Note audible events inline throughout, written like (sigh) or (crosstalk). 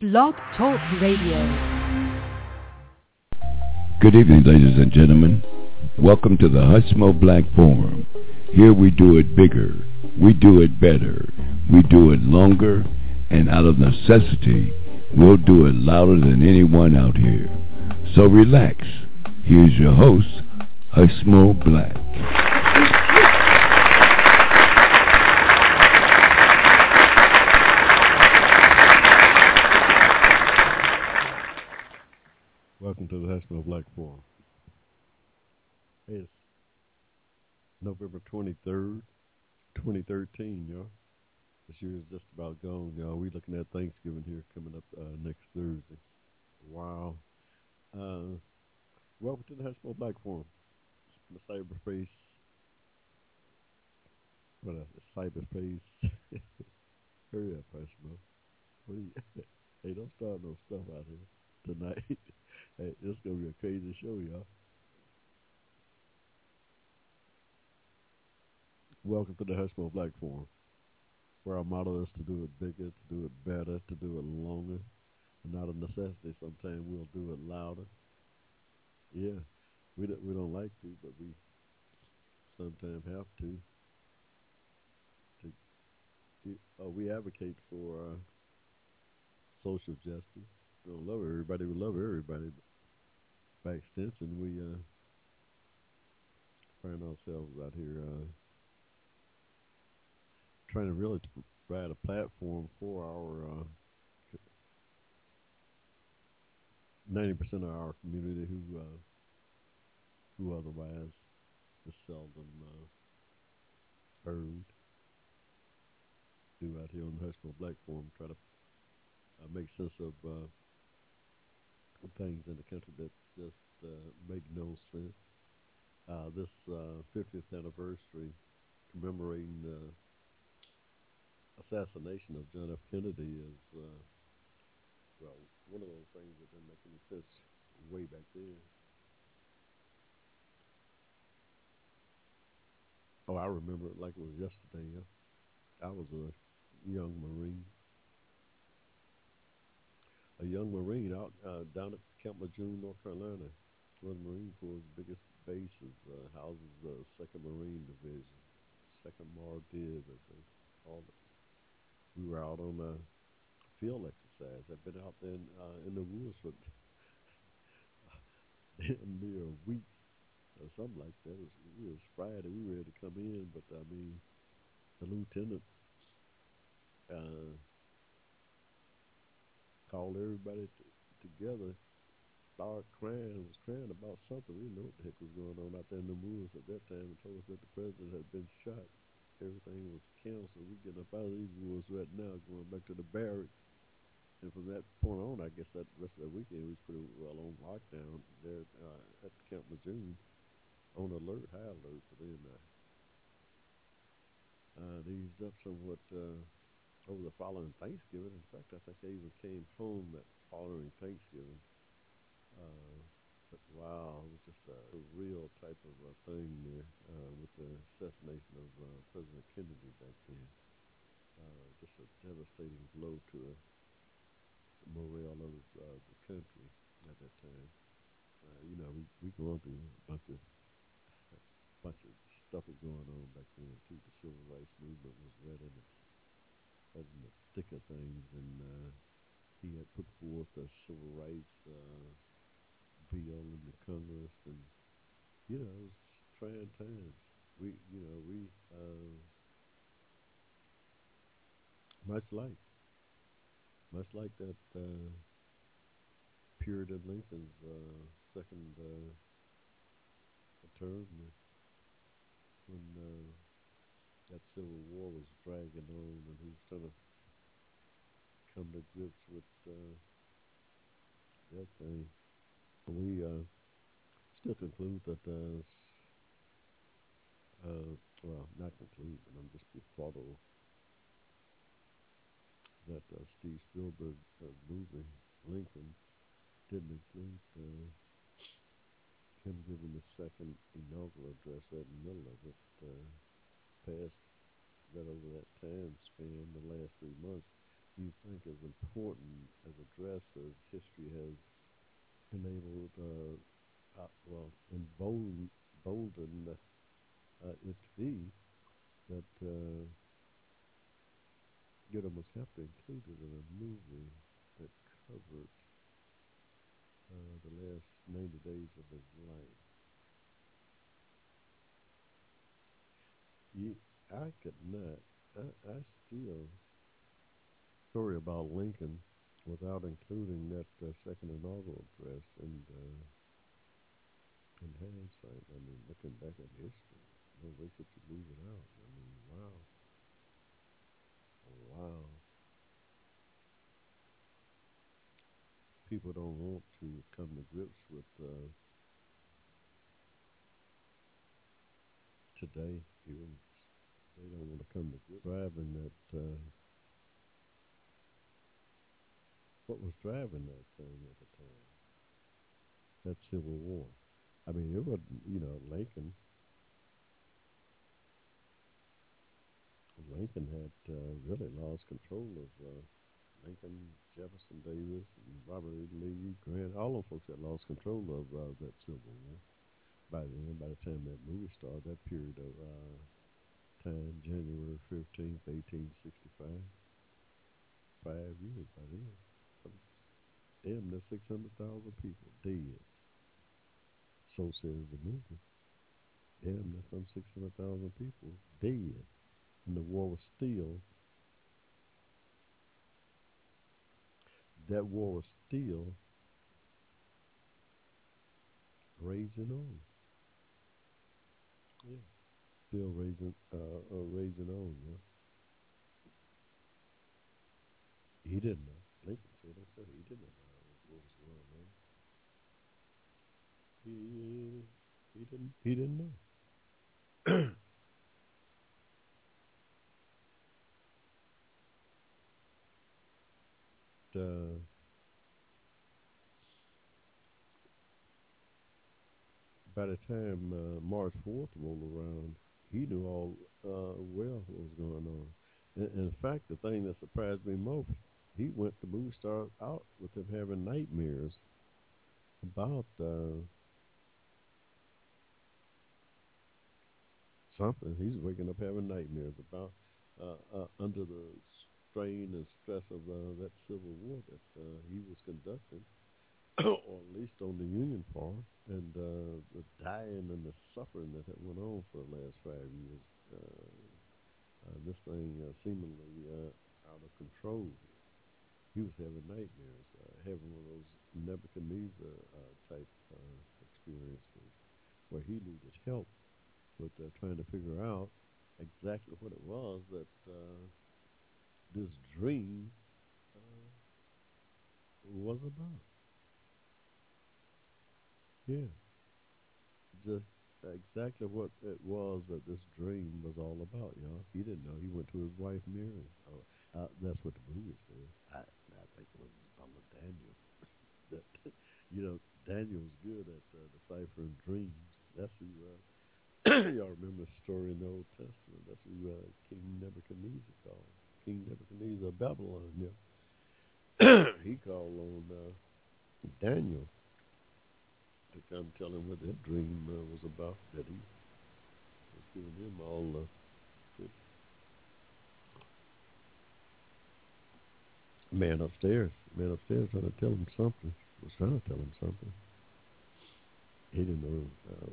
Blog Talk Radio. Good evening, ladies and gentlemen. Welcome to the Hushmo Black Forum. Here we do it bigger, we do it better, we do it longer, and out of necessity, we'll do it louder than anyone out here. So relax. Here's your host, Hushmo Black. To the Hushmo Black Forum. It's November 23rd, 2013, y'all. This year is just about gone, y'all. we looking at Thanksgiving here coming up uh, next Thursday. Wow. Uh, welcome to the Hushmo Black Forum. The cyberspace. What else? Cyberspace. (laughs) Hurry up, Hushmo. What are you? (laughs) hey, don't start no stuff out here tonight. (laughs) hey, this is gonna be a crazy show, y'all. Welcome to the Hushmo Black Forum, where our motto is to do it bigger, to do it better, to do it longer, not a necessity. Sometimes we'll do it louder. Yeah, we don't, we don't like to, but we sometimes have to. To uh, we advocate for uh, social justice. We don't love everybody. We love everybody. But by extension, we uh, find ourselves out here. Uh, trying to really provide a platform for our uh, ninety percent of our community who uh, who otherwise is seldom uh, heard. Do out here on the Hushmo Black Forum, try to uh, make sense of uh, things in the country that just uh, make no sense. Uh, this 50th anniversary commemorating the assassination of John F. Kennedy is, uh, well, one of those things that didn't make any sense way back then. Oh, I remember it like it was yesterday. I was a young Marine. A young Marine out uh, down at Camp Lejeune, North Carolina. One of the Marine Corps' biggest bases, uh, houses the Second Marine Division, Second Mardiv, as they call it we were out on a field exercise. I've been out there in, uh, in the woods for (laughs) damn near a week or something like that. It was, it was Friday. We were ready to come in, but I mean, the lieutenant uh, called everybody t- together, started crying, was crying about something. We didn't know what the heck was going on out there in the woods at that time, and told us that the president had been shot everything was canceled. We getting up out of these woods right now, going back to the barracks. And from that point on, I guess that rest of that weekend was pretty well on lockdown there uh, at Camp Lejeune, on alert, high alert. But then uh, uh, they eased up somewhat uh, over the following Thanksgiving. In fact, I think I even came home that following Thanksgiving. Uh, but wow, it was just a, real type of a thing there uh, with the assassination of uh, President Kennedy back then. Uh, just a devastating blow to the morale of uh, the country at that time. Uh, you know, we we going through a bunch of a (laughs) bunch of stuff was going on back then too. The civil rights movement was right in right in the thick of things, and uh, he had put forth a civil rights. Uh, bill in the Congress, and you know, it trying times. We, you know, we uh, much like much like that uh, period of Lincoln's uh, second uh, term when uh, that Civil War was dragging on, and he was trying to come to grips with uh, that thing we uh, still conclude that uh, uh, well, not conclude, but I'm just befuddled that uh, Steve Spielberg's uh, movie Lincoln didn't include uh, him giving the second inaugural address right in the middle of it. Uh, past that over that time span, the last three months, do you think as important as a dress as history has enabled, uh, uh, well, emboldened, emboldened uh, it to be, that uh, you'd almost have to include it in a movie that covered uh, the last 90 days of his life. You, I could not, I, I still, story about Lincoln without including that uh, second inaugural address and uh, in hindsight, I mean, looking back at history, no way could you leave it out. I mean, wow. Wow. People don't want to come to grips with uh, today, even they don't want to come to grips driving that. Uh, what was driving that thing at the time? That Civil War. I mean, it was you know Lincoln. Lincoln had uh, really lost control of uh, Lincoln, Jefferson Davis, and Robert E. Lee, Grant. All those folks had lost control of uh, that Civil War by then. By the time that movie started, that period of uh, time, January fifteenth, eighteen sixty-five, five years by then. Damn, there's six hundred thousand people dead. So says the movie. Damn, there's some 600,000 people dead. And the war was still, that war was still raging on. Yeah. Still raising, uh, uh, raging on, yeah. He didn't know. Lincoln said he didn't know what was going on. He he didn't he didn't know. (clears throat) uh, by the time uh, March 4th rolled around, he knew all uh, well what was going on. And, in fact, the thing that surprised me most, he went to movie star out with him having nightmares about uh, something. He's waking up having nightmares about uh, uh, under the strain and stress of uh, that civil war that uh, he was conducting, (coughs) or at least on the Union part, and uh, the dying and the suffering that had went on for the last five years. Uh, uh, this thing uh, seemingly uh, out of control. He was having nightmares, uh, having one of those Nebuchadnezzar uh, type uh, experiences where he needed help but uh, trying to figure out exactly what it was that uh, this dream uh, was about. Yeah, just exactly what it was that this dream was all about. Know, he didn't know. He went to his wife Mary. Oh, uh, that's what the movie says. I, I think it was Brother Daniel. (laughs) that you know, Daniel was good at uh, deciphering dreams. That's who. Uh, (clears throat) Y'all remember the story in the Old Testament. That's who uh, King Nebuchadnezzar called. King Nebuchadnezzar of Babylon, yeah. (clears throat) he called on uh, Daniel to come tell him what that dream uh, was about, he was giving him all the uh, man upstairs, man upstairs trying to tell him something, was trying to tell him something. He didn't know uh,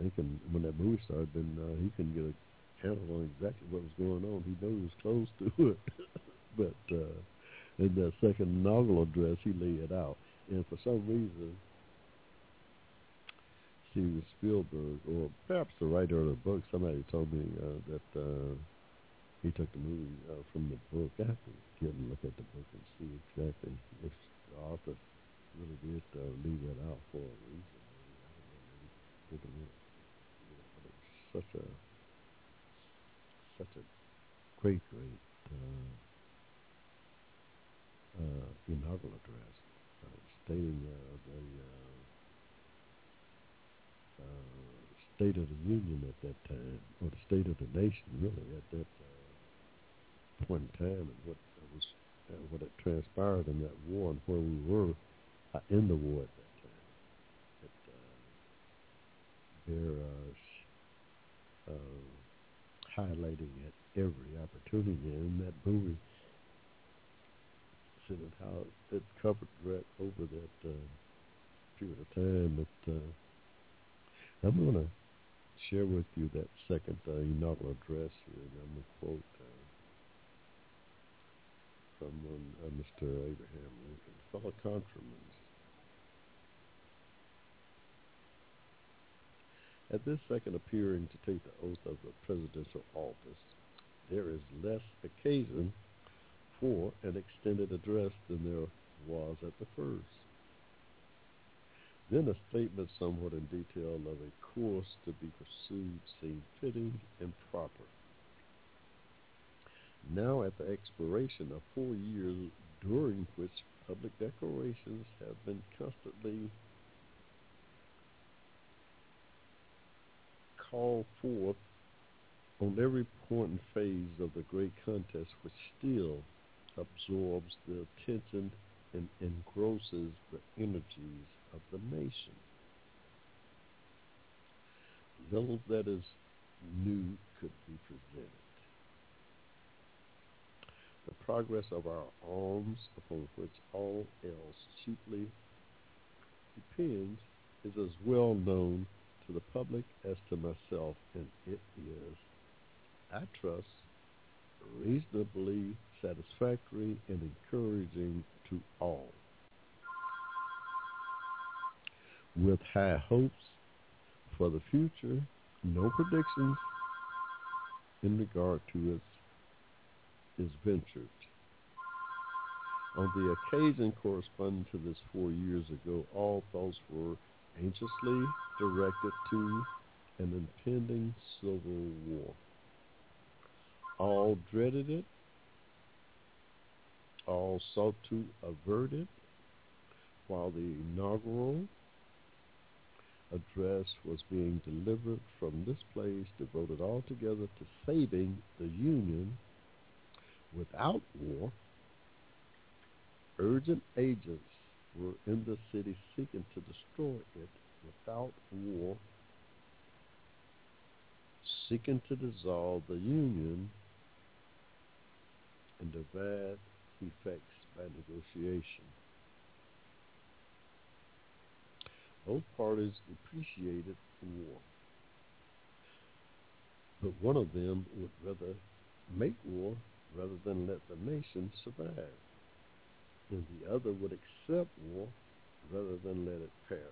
thinking when that movie started, then uh, he couldn't get a handle on exactly what was going on. He knew he was close to (laughs) it, but uh, in that second inaugural address, he laid it out. And for some reason, Steven Spielberg, or perhaps the writer of the book, somebody told me uh, that uh, he took the movie uh, from the book. I have to get and look at the book and see exactly if the author really did uh, leave that out for a reason. I don't know, maybe didn't such a such a great, great uh, uh, inaugural address, uh, stating uh, uh, state of the union at that time, or the state of the nation, really, at that uh, point in time, and what was uh, what had transpired in that war and where we were uh, in the war at that time. It, uh, they're uh, uh, highlighting at every opportunity in that movie, seeing how it covered right over that uh, period of time. That uh, I'm to share with you that second uh, inaugural address here, and I'm going to quote uh, from uh, Mr. Abraham Lincoln, fellow countrymen. At this second appearing to take the oath of the presidential office, there is less occasion for an extended address than there was at the first. Then a statement somewhat in detail of a course to be pursued seemed fitting and proper. Now at the expiration of four years during which public declarations have been constantly called forth on every point and phase of the great contest which still absorbs the attention and engrosses the energies of the nation. Little that is new could be presented. The progress of our arms, upon which all else chiefly depends, is as well known to the public as to myself, and it is, I trust, reasonably satisfactory and encouraging to all. With high hopes for the future, no predictions in regard to its is ventured. On the occasion corresponding to this four years ago, all thoughts were anxiously directed to an impending civil war. All dreaded it. All sought to avert it, while the inaugural address was being delivered from this place devoted altogether to saving the Union without war. Urgent agents were in the city seeking to destroy it without war, seeking to dissolve the Union and divide effects by negotiation. Both parties appreciated war, but one of them would rather make war rather than let the nation survive and the other would accept war rather than let it perish.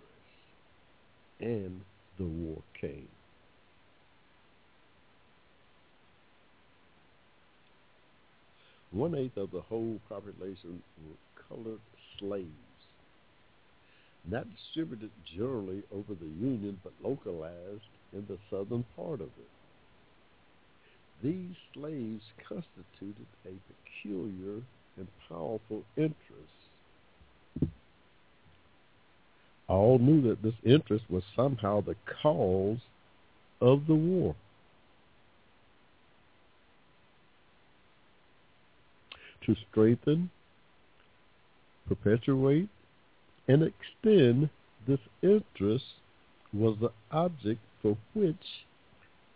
And the war came. One eighth of the whole population were colored slaves, not distributed generally over the Union, but localized in the southern part of it. These slaves constituted a peculiar and powerful interest. All knew that this interest was somehow the cause of the war. To strengthen, perpetuate, and extend this interest was the object for which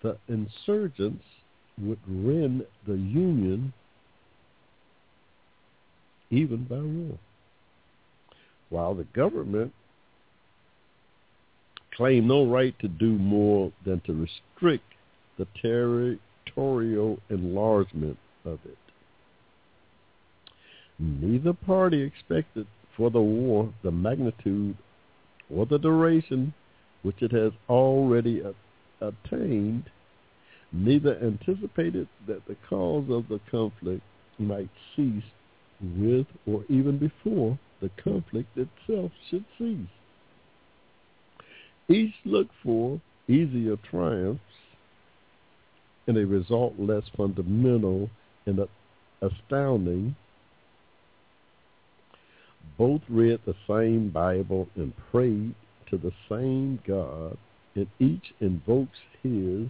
the insurgents would rend the Union even by war. While the government claimed no right to do more than to restrict the territorial enlargement of it. Neither party expected for the war the magnitude or the duration which it has already attained. Neither anticipated that the cause of the conflict might cease with or even before the conflict itself should cease. Each looked for easier triumphs and a result less fundamental and astounding. Both read the same Bible and prayed to the same God, and each invokes his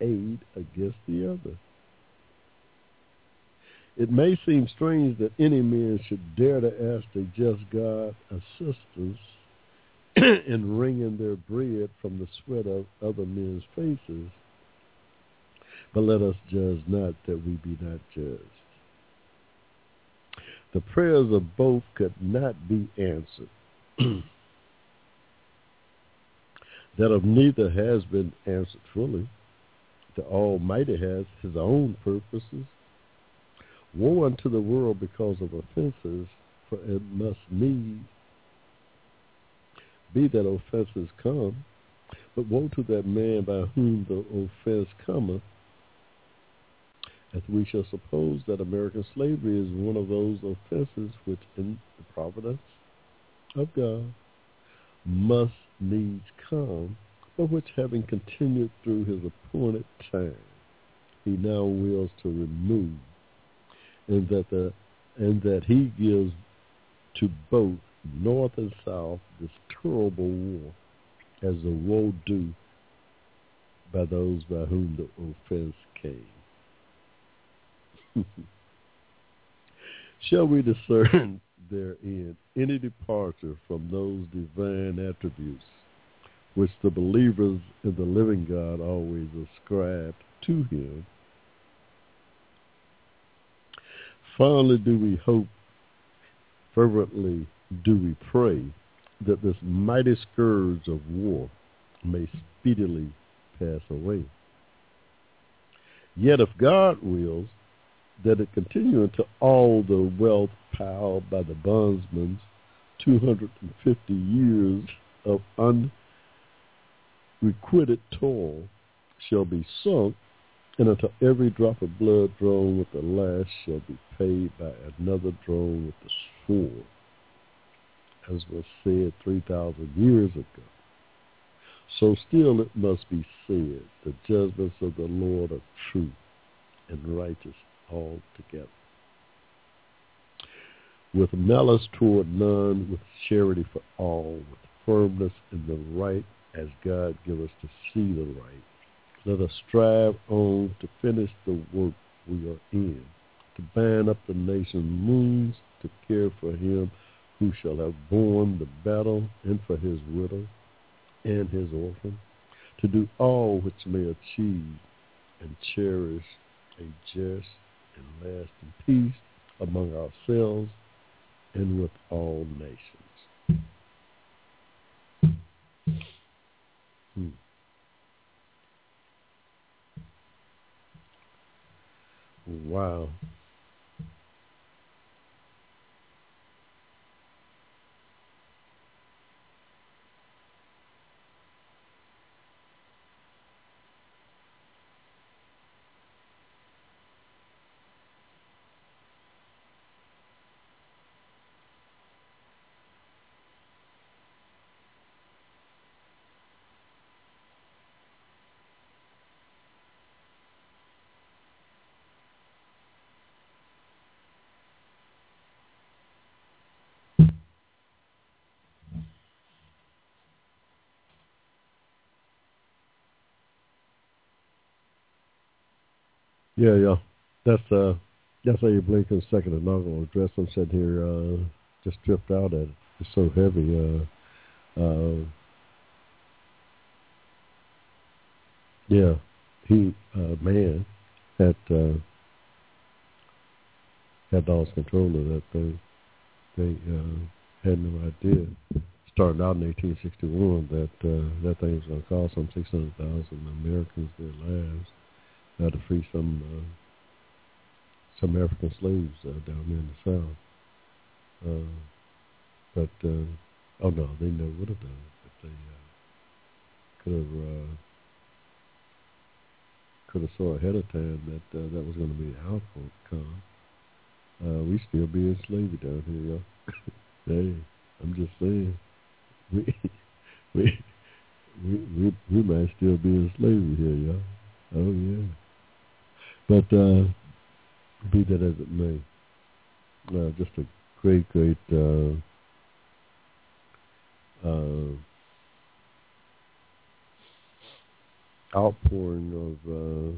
aid against the other. It may seem strange that any man should dare to ask a just God assistance (clears throat) in wringing their bread from the sweat of other men's faces, but let us judge not that we be not judged. The prayers of both could not be answered. (clears throat) that of neither has been answered fully. The Almighty has his own purposes Woe unto the world because of offenses, for it must need be that offenses come. But woe to that man by whom the offense cometh, as we shall suppose that American slavery is one of those offenses which in the providence of God must needs come, but which having continued through his appointed time, he now wills to remove and that the and that he gives to both north and south this terrible war as a woe due by those by whom the offense came. (laughs) Shall we discern (laughs) therein any departure from those divine attributes which the believers in the living God always ascribe to him Finally, do we hope, fervently do we pray, that this mighty scourge of war may speedily pass away. Yet if God wills that it continue until all the wealth piled by the bondsman's 250 years of unrequited toil shall be sunk and until every drop of blood drawn with the lash shall be paid by another drawn with the sword, as was said 3,000 years ago. So still it must be said, the judgments of the Lord are true and righteous altogether. With malice toward none, with charity for all, with firmness in the right, as God give us to see the right let us strive on to finish the work we are in, to bind up the nation's wounds, to care for him who shall have borne the battle, and for his widow and his orphan, to do all which may achieve and cherish a just and lasting peace among ourselves and with all nations. Hmm. Wow. Yeah, yeah. That's uh that's Abe Lincoln's second inaugural address. I'm sitting here uh just tripped out at it. It's so heavy. Uh uh yeah. He uh man had uh had lost control of that thing. They uh had no idea. Starting out in 1861 that uh, that thing was going to cost some 600,000 Americans their lives uh, to free some uh, some African slaves uh, down there in the south. Uh, but uh, oh no, they never would have done it. But they uh, could have uh, could have saw ahead of time that uh, that was going to be the outcome. Uh, we still be in slavery down here, y'all. (laughs) hey, I'm just saying, we (laughs) we we we, we might still be in slavery here, y'all. Oh yeah. But uh, be that as it may, uh, just a great, great uh, uh, outpouring of uh,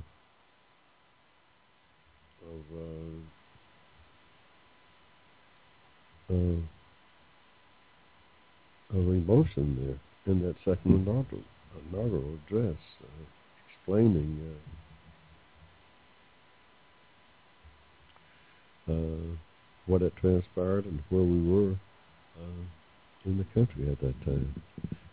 of uh, uh, of emotion there in that second inaugural, inaugural address, uh, explaining uh, uh, what had transpired and where we were uh, in the country at that time.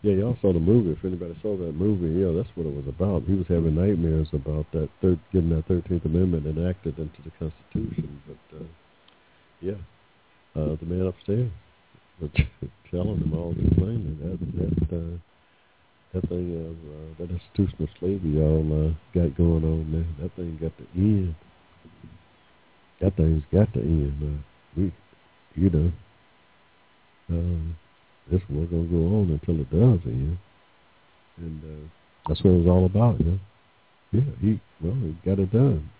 Yeah, y'all saw the movie. If anybody saw that movie, yeah, that's what it was about. He was having nightmares about that third, getting that Thirteenth Amendment enacted into the Constitution. But uh, yeah, uh, the man upstairs was (laughs) telling him all plainly that that uh, that thing of uh, that institutional slavery y'all uh, got going on there, that thing got to end. That thing's got to end. Uh, we, you know, um, this war gonna go on until it does end, and uh, that's what it was all about. Know? Yeah, he well, he got it done.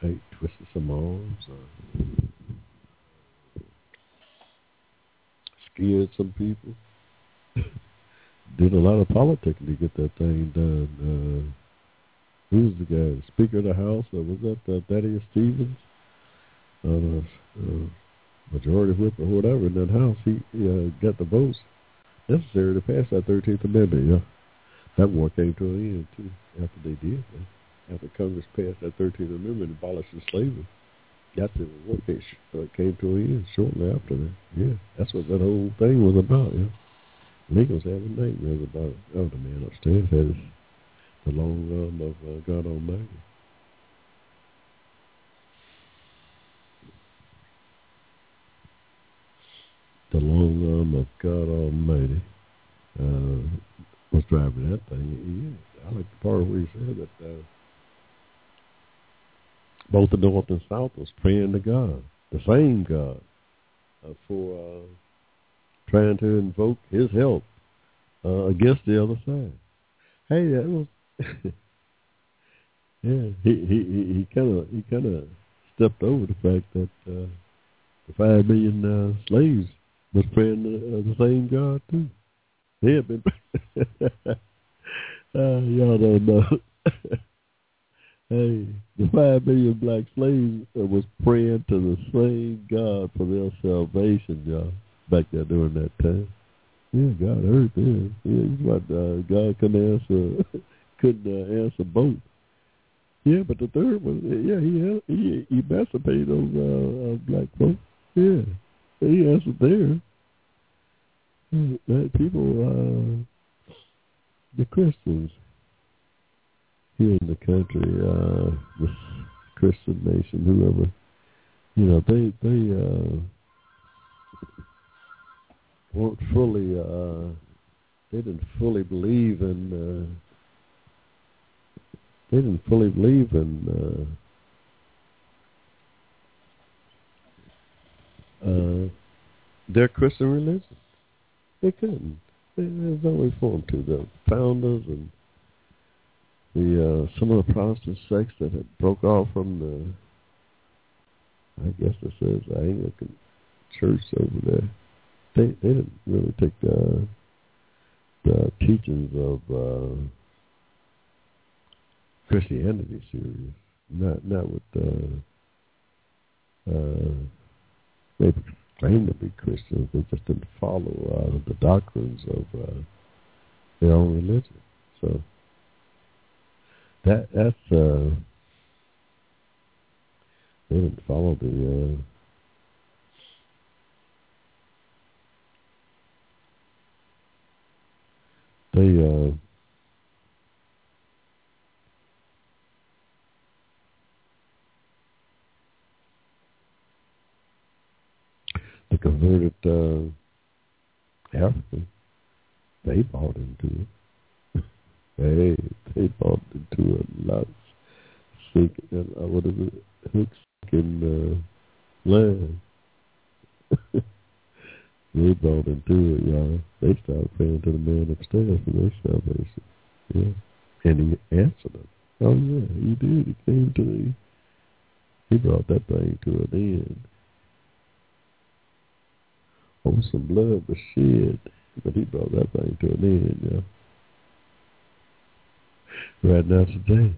He twisted some arms, uh, scared some people, (laughs) did a lot of politicking to get that thing done. Uh, who's the guy? Speaker of the House? Uh, was that uh, Thaddeus Stevens? Uh, uh, majority whip or whatever in that house, he, he uh, got the votes necessary to pass that 13th Amendment. Yeah. That war came to an end, too, after they did. Man. After Congress passed that 13th Amendment abolishing slavery. That's the war came, uh, came to an end shortly after that. Yeah, that's what that whole thing was about, yeah. Lincoln's having nightmares about it. Oh, the man upstairs had the long arm of uh, God Almighty. The long arm of God Almighty uh, was driving that thing. I like the part where he said that uh, both the North and South was praying to God, the same God, uh, for uh, trying to invoke His help uh, against the other side. Hey, that was (laughs) yeah. He he he kind of he kind of stepped over the fact that uh, the five million uh, slaves was praying to uh, the same God too. They had been. (laughs) uh, y'all don't know. (laughs) hey, the five million black slaves was praying to the same God for their salvation, y'all, back there during that time. Yeah, God heard them. Yeah, he's what uh, God couldn't answer, (laughs) couldn't uh, answer both. Yeah, but the third one, yeah, he he he emancipated those uh, uh, black folks. Yeah. He answered there. That people, uh, the Christians here in the country, uh, this (laughs) Christian nation, whoever, you know, they they uh, won't fully, uh, they didn't fully believe in, uh, they didn't fully believe in. Uh, uh, their Christian religion. They couldn't. There's no way for them to. The founders and the uh, some of the Protestant sects that had broke off from the, I guess it says the Anglican Church over there. They they didn't really take the the teachings of uh, Christianity serious. Not not with uh, uh, they claim to be Christians. They just didn't follow uh, the doctrines of uh, their own religion. So that that's uh, they didn't follow the. Uh, they uh, the converted uh, African, they bought into it. (laughs) hey, they bought into it. Lots sinking, uh, what is it? Hooks in uh, land. (laughs) they bought into it, y'all. They started praying to the man upstairs for their salvation. Yeah. And he answered them. Oh yeah, he did. He came to me. He brought that thing to an end. Oh, some blood was shed, but he brought that thing to an end, yeah. Right now today,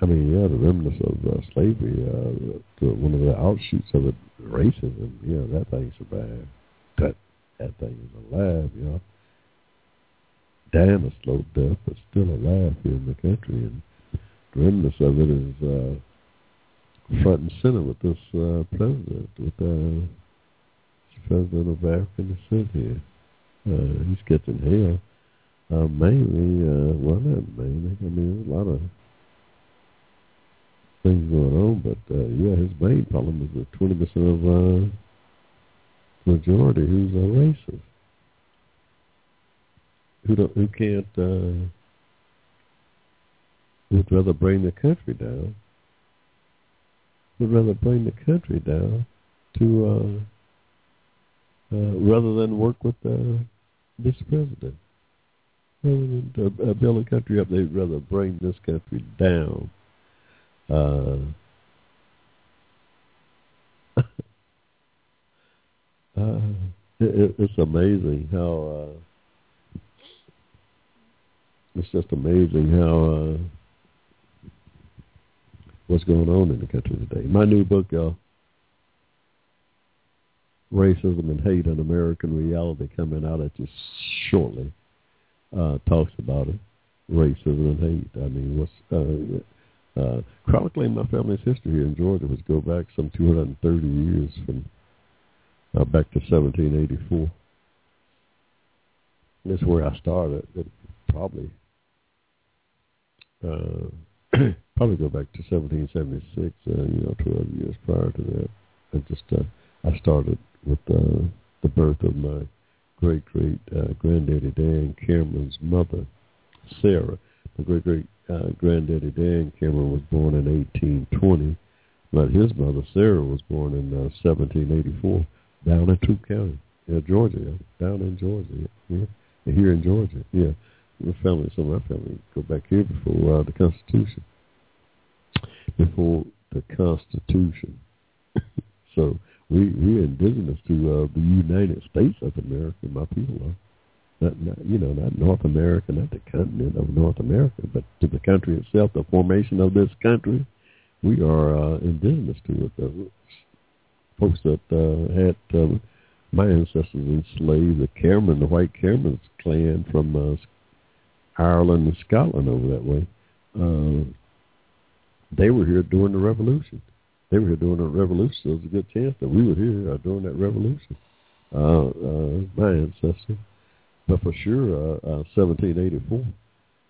I mean, yeah, the remnants of uh, slavery, uh, the, one of the outshoots of it, racism. Yeah, that thing survived. That that thing is alive. You know, dying a slow death, but still alive here in the country, and the remnants of it is uh, front and center with this uh, president, with uh, president of African descent here. Uh, he's getting hell. Uh, mainly, uh, well, not mainly. I mean, there's a lot of things going on, but uh, yeah, his main problem is the twenty percent of uh, majority who's a racist, who don't, who can't, uh, would rather bring the country down, would rather bring the country down to, uh, uh, rather than work with uh, this president. Rather than to, uh, build a country up, they'd rather bring this country down. Uh, (laughs) uh, it, it's amazing how uh, it's just amazing how uh, what's going on in the country today. My new book, y'all, Racism and Hate in American Reality, coming out at you shortly, uh, talks about it. Racism and hate. I mean, what's uh, uh, chronicling my family's history here in Georgia was go back some 230 years from uh, back to 1784. That's where I started. Probably uh, (clears throat) probably go back to 1776. Uh, you know, 12 years prior to that. I just uh, I started with uh, the birth of my great great uh, granddaddy Dan Cameron's mother, Sarah. My great great uh, granddaddy Dan Cameron was born in 1820, but his mother Sarah was born in uh, 1784 down in Troup County, yeah, Georgia, down in Georgia, yeah, here in Georgia, yeah. My family, some of my family go back here before uh, the Constitution, before the Constitution. (laughs) so we we're indigenous to uh, the United States of America. My people are not, not you know not North America, not the continent of North America, but to the country itself, the formation of this country. We are uh, indigenous to it. The folks that uh, had uh, my ancestors enslaved, the Cameron, the White Cameron's clan from uh, Ireland and Scotland over that way. Uh, they were here during the Revolution. They were here during the Revolution, so there's a good chance that we were here uh, during that Revolution. Uh, uh, my ancestors but for sure, uh, uh, 1784,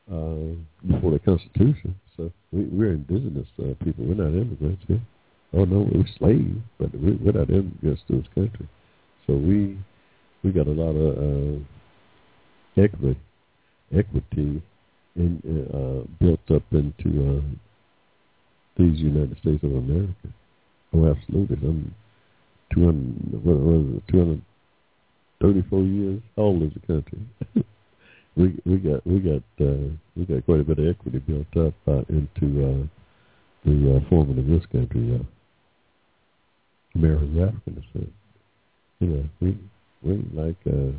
uh, before the Constitution. So we, we're indigenous uh, people. We're not immigrants here. Oh no, we're slaves, but we, we're not immigrants to this country. So we we got a lot of uh, equity equity in, uh, built up into uh, these United States of America. Oh, absolutely. I'm 200, what it, 200 34 years old as a country. (laughs) we we got we got uh, we got quite a bit of equity built up uh, into uh, the uh, forming of this country. Uh, American African descent. You know, we we like uh,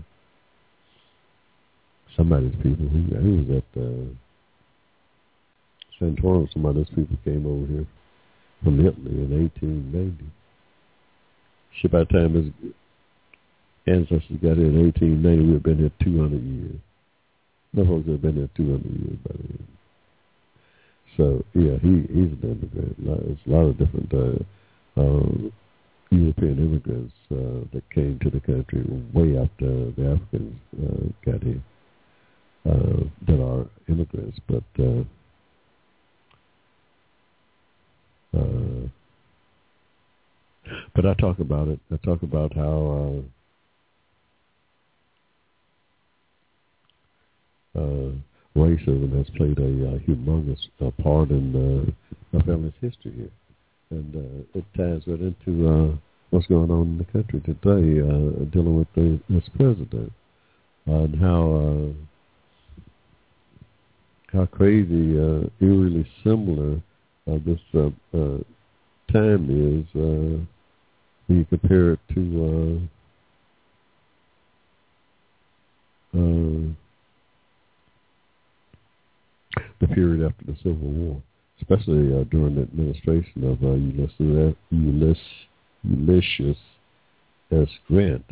somebody's people. Who, who was at uh, Santorum? Some of those people came over here from Italy in 1890. Ship by time is ancestors got here in 1890, we've been here 200 years. My folks have been here 200 years by then. So, yeah, he he's an immigrant. There's a lot of different uh, uh, European immigrants uh, that came to the country way after the Africans uh, got here uh, that are immigrants. But uh, uh, but I talk about it. I talk about how uh, uh, racism has played a uh, humongous uh, part in uh, my family's history here, and uh, it ties right into uh, what's going on in the country today, uh, dealing with the, this president and how uh, how crazy, uh, eerily similar uh, this uh, uh, time is uh, when you compare it to. Uh, uh, the period after the Civil War. especially uh, during the administration of uh, Ulysses, Ulysses, Ulysses S. Grant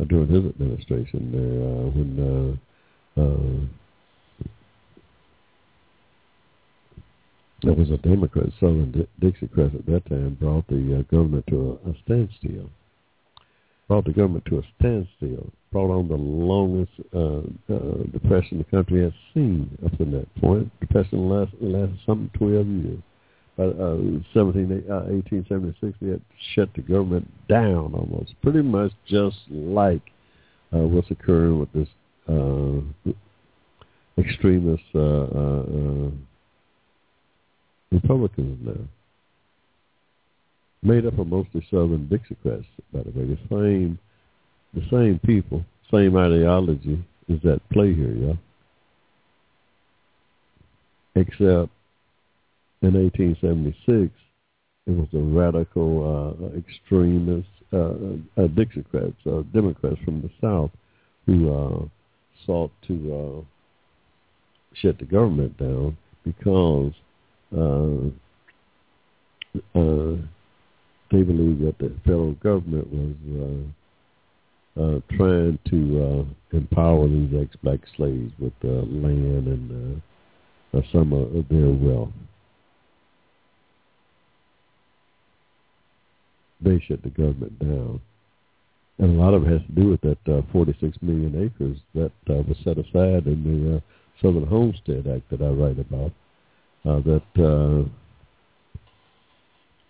uh, during his administration there uh, when uh, uh, there was a Democrat, Southern Di- Dixiecrats at that time, brought the uh, government to a, a standstill. Brought the government to a standstill. Brought on the longest uh, uh, depression the country has seen up to that point. Depression lasted, lasted something 12 years. By uh, 17, uh, 1876, they had shut the government down almost, pretty much just like uh, what's occurring with this uh, extremist uh, uh, uh, Republicans now. Made up of mostly Southern Dixiecrats, by the way. The same, the same people, same ideology is at play here, yeah. Except in 1876, it was the radical uh, extremist uh, uh, Dixiecrats, uh, Democrats from the South, who uh, sought to uh, shut the government down because they believed that the federal government was uh, uh, trying to uh, empower these ex-black slaves with uh, land and uh, uh, some of their wealth. They shut the government down. And a lot of it has to do with that uh, 46 million acres that uh, was set aside in the uh, Southern Homestead Act that I write about uh, that uh,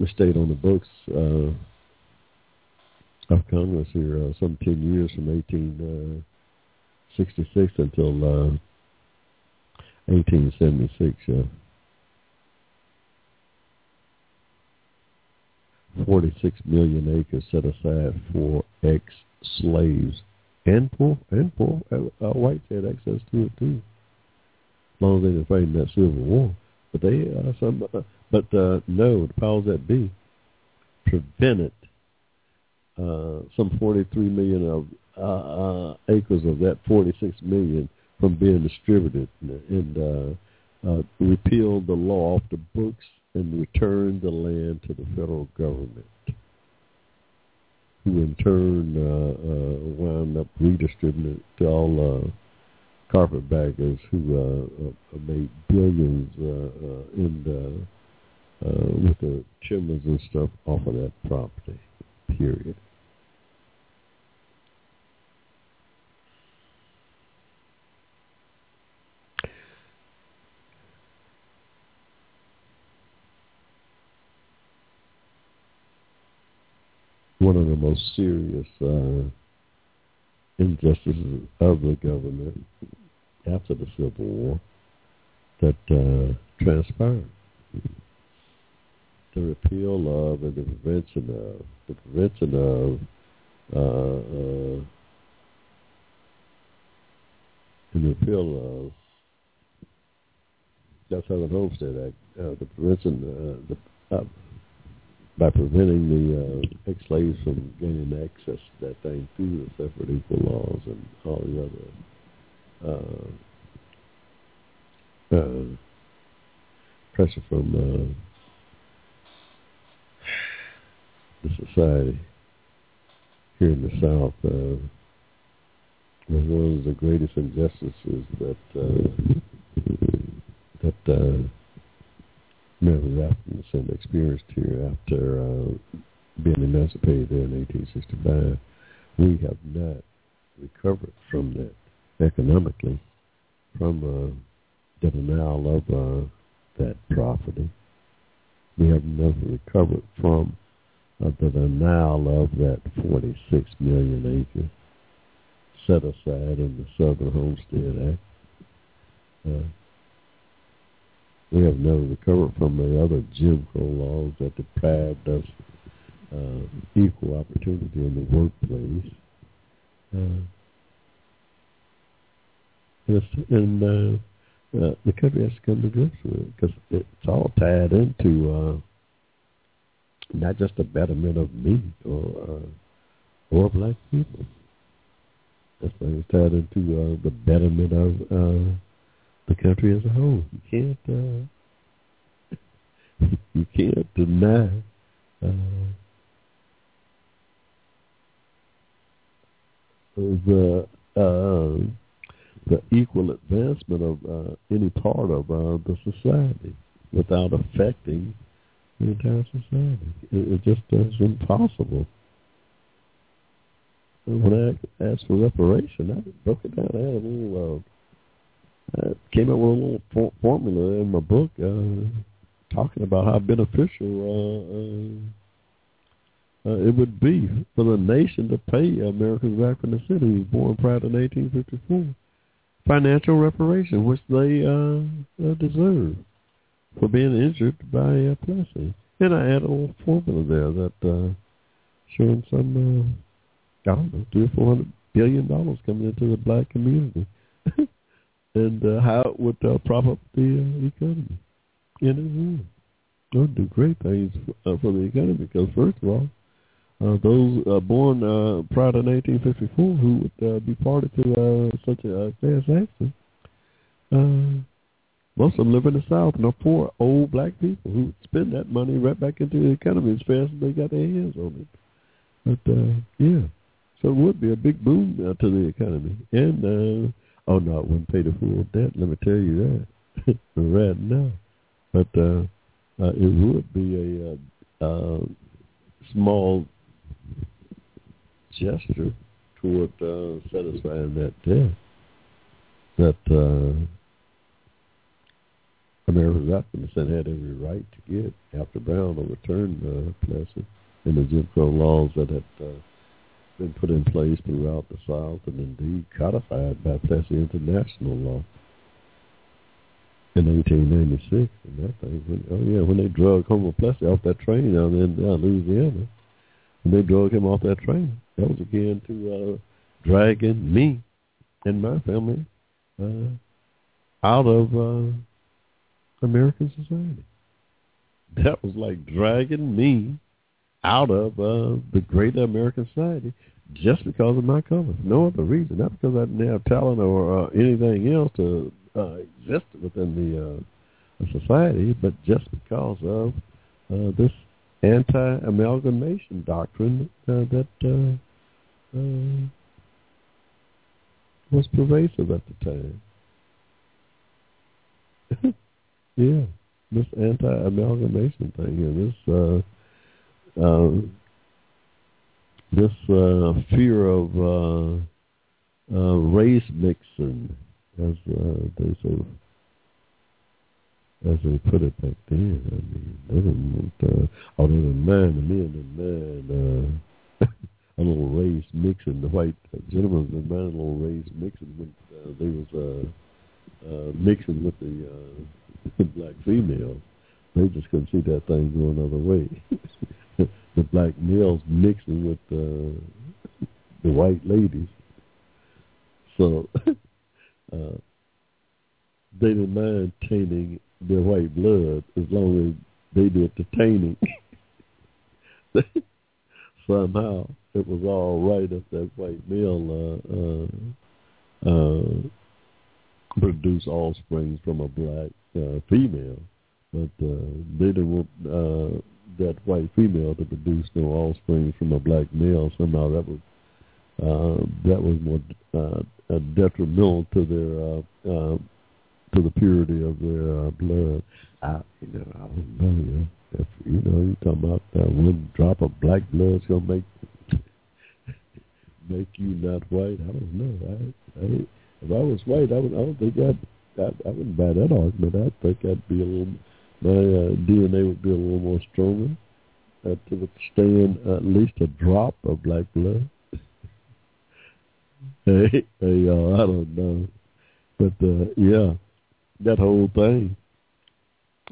stayed on the books uh, of Congress here uh, some 10 years from 1866 until uh, 1876. Uh, 46 million acres set aside for ex-slaves and poor and poor uh, uh, whites had access to it too, as long as they didn't fight in that Civil War. But they uh, some, uh, but uh, no, the powers that be prevented uh, some 43 million of uh, uh, acres of that 46 million from being distributed, and uh, uh, repealed the law off the books and returned the land to the federal government, who in turn uh, uh, wound up redistributing it to all. Uh, carpetbaggers who uh, uh, made billions uh, uh, in the, uh, with the chimneys and stuff off of that property. Period. One of the most serious uh, injustices of the government after the Civil War that uh, transpired. The repeal of and the prevention of the prevention of uh, uh, the repeal of the Homestead Act, uh, the prevention, uh, the, uh, by preventing the uh, ex-slaves from gaining access to that thing through the separate equal laws and all the other uh, uh, pressure from uh, the society here in the South uh, was one of the greatest injustices that uh, that uh, Africans experienced here after uh, being emancipated in 1865. We have not recovered from that economically, from uh, the denial of uh, that property. We have never recovered from uh, the denial of that 46 million acres set aside in the Southern Homestead Act. Uh, we have never recovered from the other Jim Crow laws that deprived us uh, equal opportunity in the workplace. And uh, uh, the country has to come to grips with it because it's all tied into uh, not just the betterment of me or uh, or black people. That's why it's tied into uh, the betterment of uh, the country as a whole. You can't uh, (laughs) you can't deny uh, the uh, the equal advancement of uh, any part of uh, the society without affecting the entire society. It, it just is impossible. When I asked for reparation, I broke it down. I had a little, uh, I came up with a little for- formula in my book uh, talking about how beneficial uh, uh, uh, it would be for the nation to pay Americans back from the city who was born prior to 1854 financial reparation, which they uh, uh, deserve for being injured by uh, Plessy. And I add a little formula there that uh, showing some, uh, I don't know, three or four hundred billion dollars coming into the black community, (laughs) and uh, how it would uh, prop up the uh, economy. And it would. It do great things for, uh, for the economy because, first of all, uh, those uh, born uh, prior to 1954 who would uh, be party to uh, such a uh, action, uh, most of them live in the South and are poor old black people who spend that money right back into the economy as fast as they got their hands on it. But uh, yeah, so it would be a big boom uh, to the economy. And uh, oh no, it wouldn't pay the full debt. Let me tell you that (laughs) right now. But uh, uh, it would be a uh, uh, small gesture toward uh, satisfying that debt that uh, Americans African had every right to get after Brown overturned uh, Plessy and the Jim Crow laws that had uh, been put in place throughout the South and indeed codified by Plessy international law in 1896. And that thing, when, oh yeah, when they drug Homer Plessy off that train down in uh, Louisiana, they drug him off that train, that was again to uh, dragging me and my family uh, out of uh, American society. That was like dragging me out of uh, the greater American society just because of my color. No other reason. Not because I didn't have talent or uh, anything else to uh, exist within the uh, society, but just because of uh, this anti-amalgamation doctrine uh, that uh, uh, was pervasive at the time. (laughs) yeah, this anti-amalgamation thing and this uh, uh, this uh, fear of uh, race mixing, as they sort of as they put it back then. I mean, they didn't uh, oh, they didn't the men didn't uh, (laughs) a little race mixing. The white gentlemen didn't mind a little race mixing when uh, they was uh, uh, mixing with the uh, (laughs) black females. They just couldn't see that thing going another way. (laughs) the black males mixing with uh, the white ladies. So uh, they didn't mind tainting their white blood as long as they did the tainting. (laughs) Somehow it was all right if that white male uh, uh, uh, produced offspring from a black uh, female, but uh, they didn't want uh, that white female to produce no offspring from a black male. Somehow that was uh, that was more uh, detrimental to their uh, uh, to the purity of their uh, blood. I, you know, I don't know. If you know, you talking about that one drop of black blood's gonna make (laughs) make you not white. I don't know. I, I if I was white, I would. I don't think I'd. I, I wouldn't buy that argument. I think I'd be a little. My uh, DNA would be a little more stronger uh, to withstand at least a drop of black blood. (laughs) hey, hey, y'all, I don't know, but uh, yeah, that whole thing.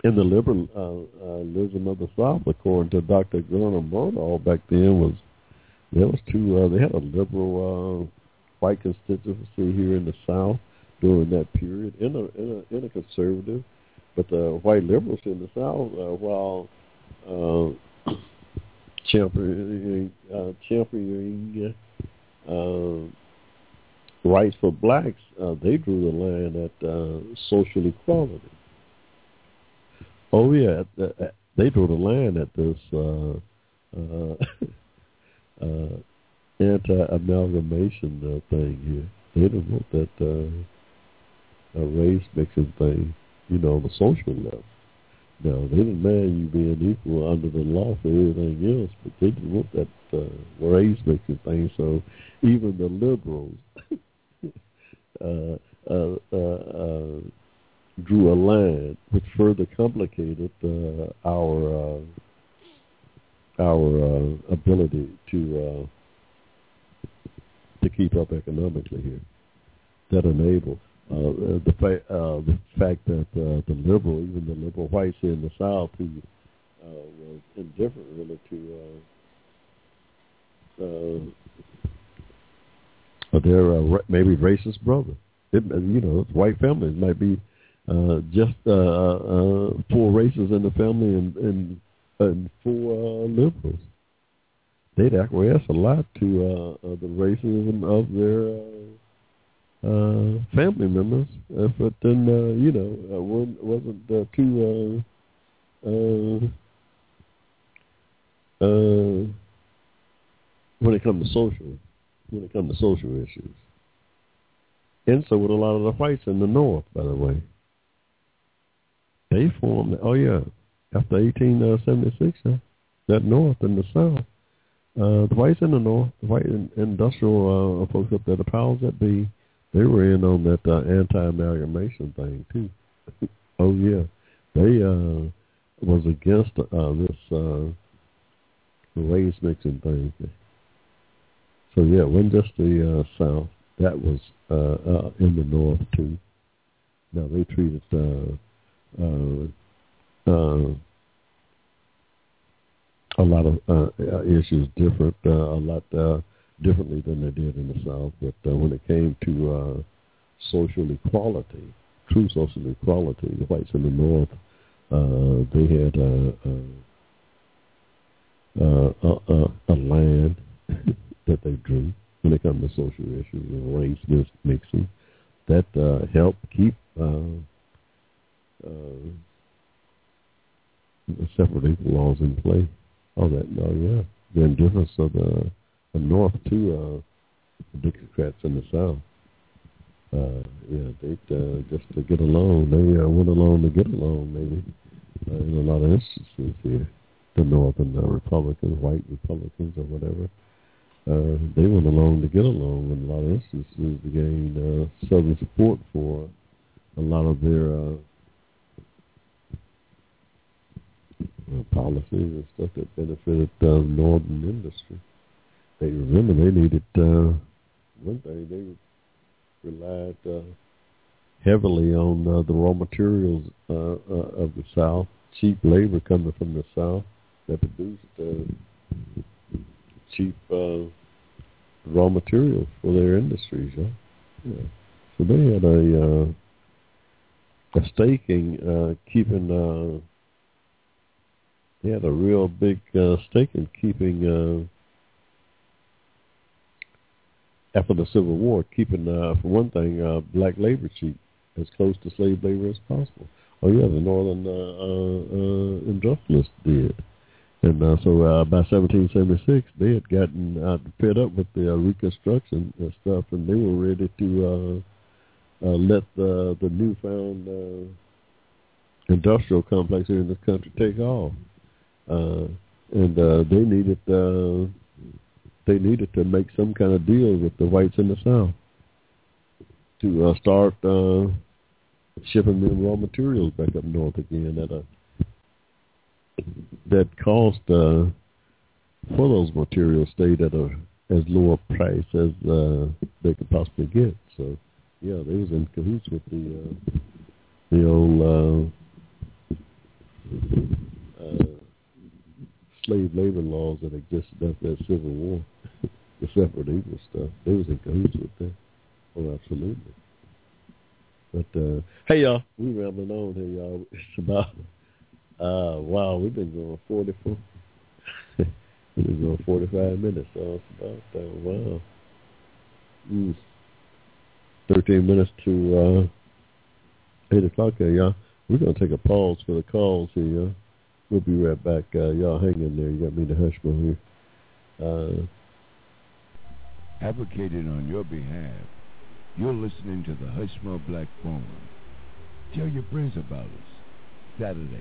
And the liberalism uh, uh, of the South, according to Dr. Gunnar Myrdal back then, was there was two. Uh, they had a liberal uh, white constituency here in the South during that period, in a in a, in a conservative, but the white liberals in the South, uh, while uh, (coughs) championing uh, championing uh, rights for blacks, uh, they drew the line at uh, social equality. Oh yeah, they drew the line at this uh, uh, (laughs) uh, anti-amalgamation uh, thing here. They didn't want that uh, race mixing thing, you know, on the social level. Now they didn't mind you being equal under the law for everything else, but they didn't want that uh, race mixing thing. So even the liberals (laughs) drew a line, which further complicated uh, our uh, our uh, ability to uh, to keep up economically here. That enabled uh, the, fa- uh, the fact that uh, the liberal, even the liberal whites here in the South, who uh, was indifferent really to uh, uh, their uh, maybe racist brother. It, you know, white families might be uh, just uh, uh, four races in the family and, and, and four uh, liberals. They'd acquiesce a lot to uh, uh, the racism of their uh, uh, family members, uh, but then uh, you know uh, wasn't uh, too uh, uh, uh, when it comes to social when it comes to social issues. And so with a lot of the whites in the north, by the way. They formed, oh yeah, after 1876, uh, that north and the south. Uh, the whites in the north, the white in, industrial uh, folks up there, the powers that be, they were in on that uh, anti-amalgamation thing too. (laughs) oh yeah, they uh, was against uh, this uh, race mixing thing. So yeah, the uh, south. That was uh, uh, in the north too. Now they treated uh, uh, uh, a lot of uh, issues different, uh, a lot uh, differently than they did in the South. But uh, when it came to uh, social equality, true social equality, the whites in the North, uh, they had uh, uh, uh, uh, a land that they drew when it comes to social issues and race mixing. That uh, helped keep uh, uh, separate laws in play. Oh, that, oh yeah. The indifference of the, the North to uh, the Dixiecrats in the South. Uh, yeah, they uh, just to get along. They uh, went along to get along, maybe. Uh, in a lot of instances here, the Northern uh, Republicans, white Republicans, or whatever, uh, they went along to get along. In a lot of instances, to gain uh, Southern support for a lot of their uh, uh, policies and stuff that benefited uh, northern industry. They remember they needed uh, one thing they relied uh, heavily on uh, the raw materials uh, uh, of the South, cheap labor coming from the South that produced uh, cheap uh, raw materials for their industries. Yeah? So they had a uh, a stake in uh, keeping uh, he had a real big uh, stake in keeping uh, after the Civil War, keeping uh, for one thing uh, black labor cheap, as close to slave labor as possible. Oh yeah, the Northern uh, uh, uh, industrialists did, and uh, so uh, by 1776 they had gotten uh, fed up with the uh, Reconstruction and stuff, and they were ready to uh, uh, let the the newfound uh, industrial complex here in this country take off. Uh, and uh, they needed uh, they needed to make some kind of deal with the whites in the South to uh, start uh, shipping them raw materials back up north again at a that cost uh, for those materials stayed at a as low a price as uh, they could possibly get. So yeah, they was in cahoots with the uh, the old uh, uh, slave labor laws that existed after that Civil War, the separate evil stuff. They was in cahoots with that. Oh, absolutely. But uh hey y'all, we rambling on here, y'all. (laughs) It's about uh wow, we've been going forty four (laughs) we've been going forty five minutes, so it's about uh wow. Mm. Thirteen minutes to uh eight o'clock here, y'all. We're going to take a pause for the calls here. We'll be right back. Uh, y'all hang in there. You got me the Hushmo here. Uh, Advocating on your behalf, you're listening to the Hushmo Black Forum. Tell your friends about us. Saturdays,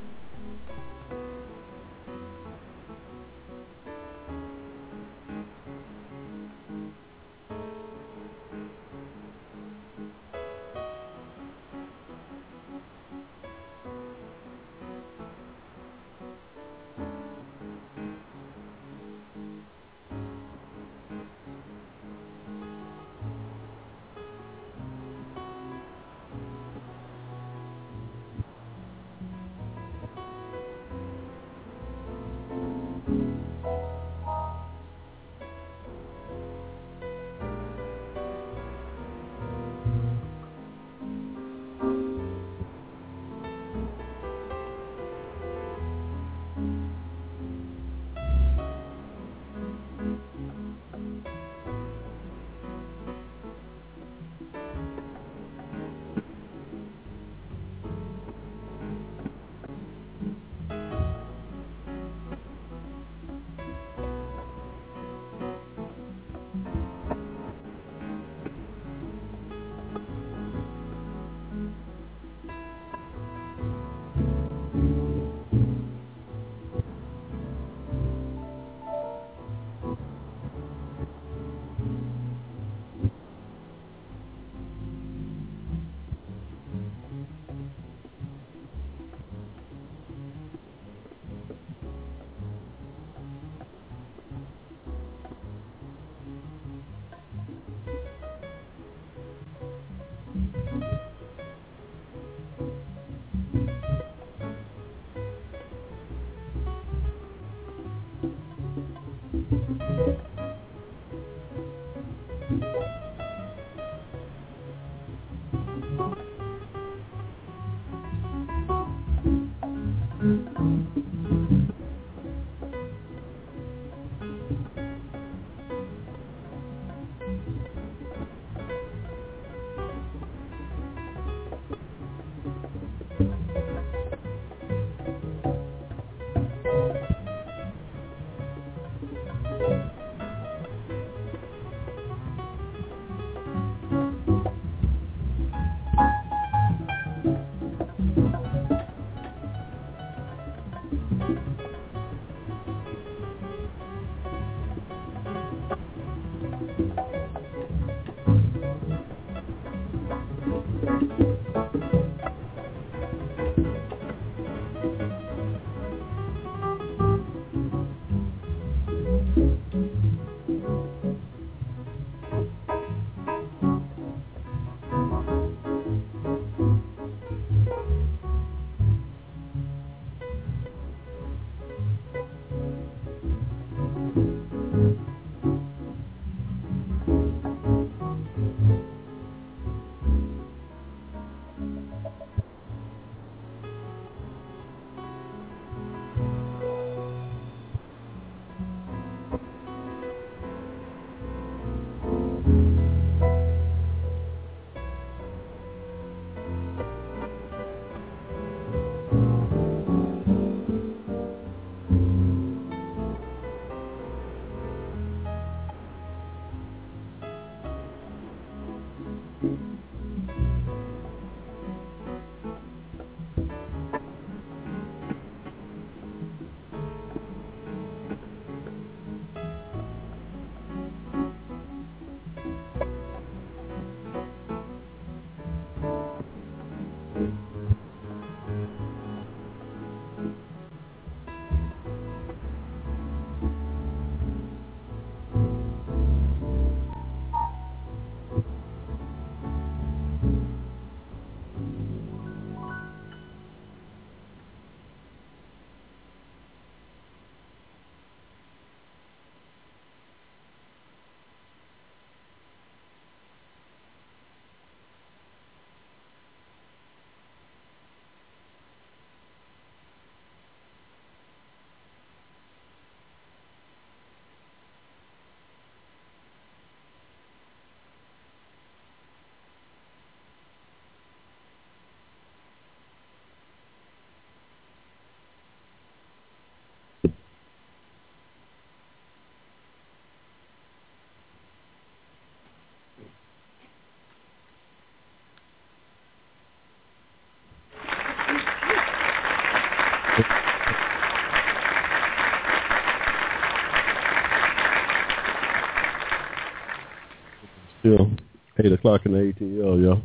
Still 8 o'clock in the ATL, y'all.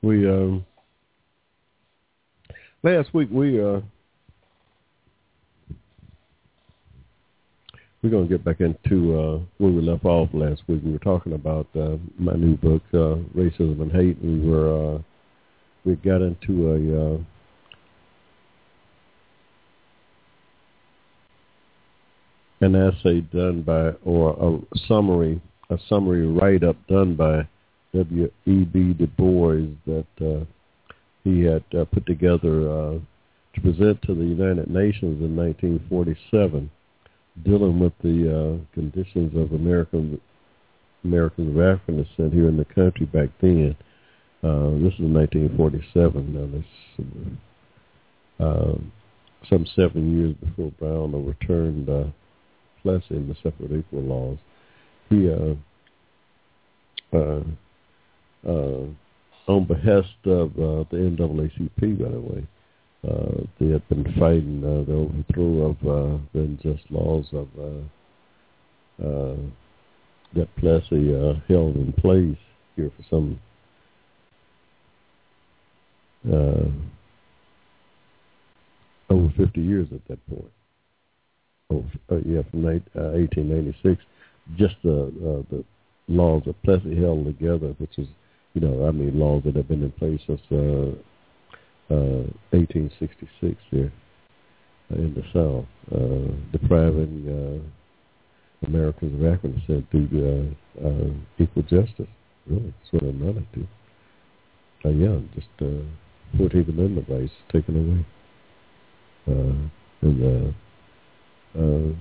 We, um, last week we, uh, we're going to get back into uh, where we left off last week. We were talking about uh, my new book, uh, Racism and Hate. We were, uh, we got into a, uh, an essay done by, or a summary, a summary write-up done by W. E. B. Du Bois that uh, he had uh, put together uh, to present to the United Nations in 1947, dealing with the uh, conditions of American Americans of African descent here in the country back then. Uh, this is 1947. Now, this uh, some seven years before Brown overturned Plessy and the separate equal laws. He, uh, uh, uh, on behest of the NAACP, by the way, uh, they had been fighting uh, the overthrow of uh, the unjust laws of that Plessy held in place here for some over 50 years at that point oh, uh, yeah, from uh, 1896, just the uh, the laws that Plessy held together, which is, you know, I mean, laws that have been in place since uh, uh, 1866 here in the South, uh, depriving uh, Americans of African descent through uh, uh, equal justice. Really, that's what it amounted to. Uh, yeah, just uh, 14th Amendment rights taken away. Uh, and uh, uh,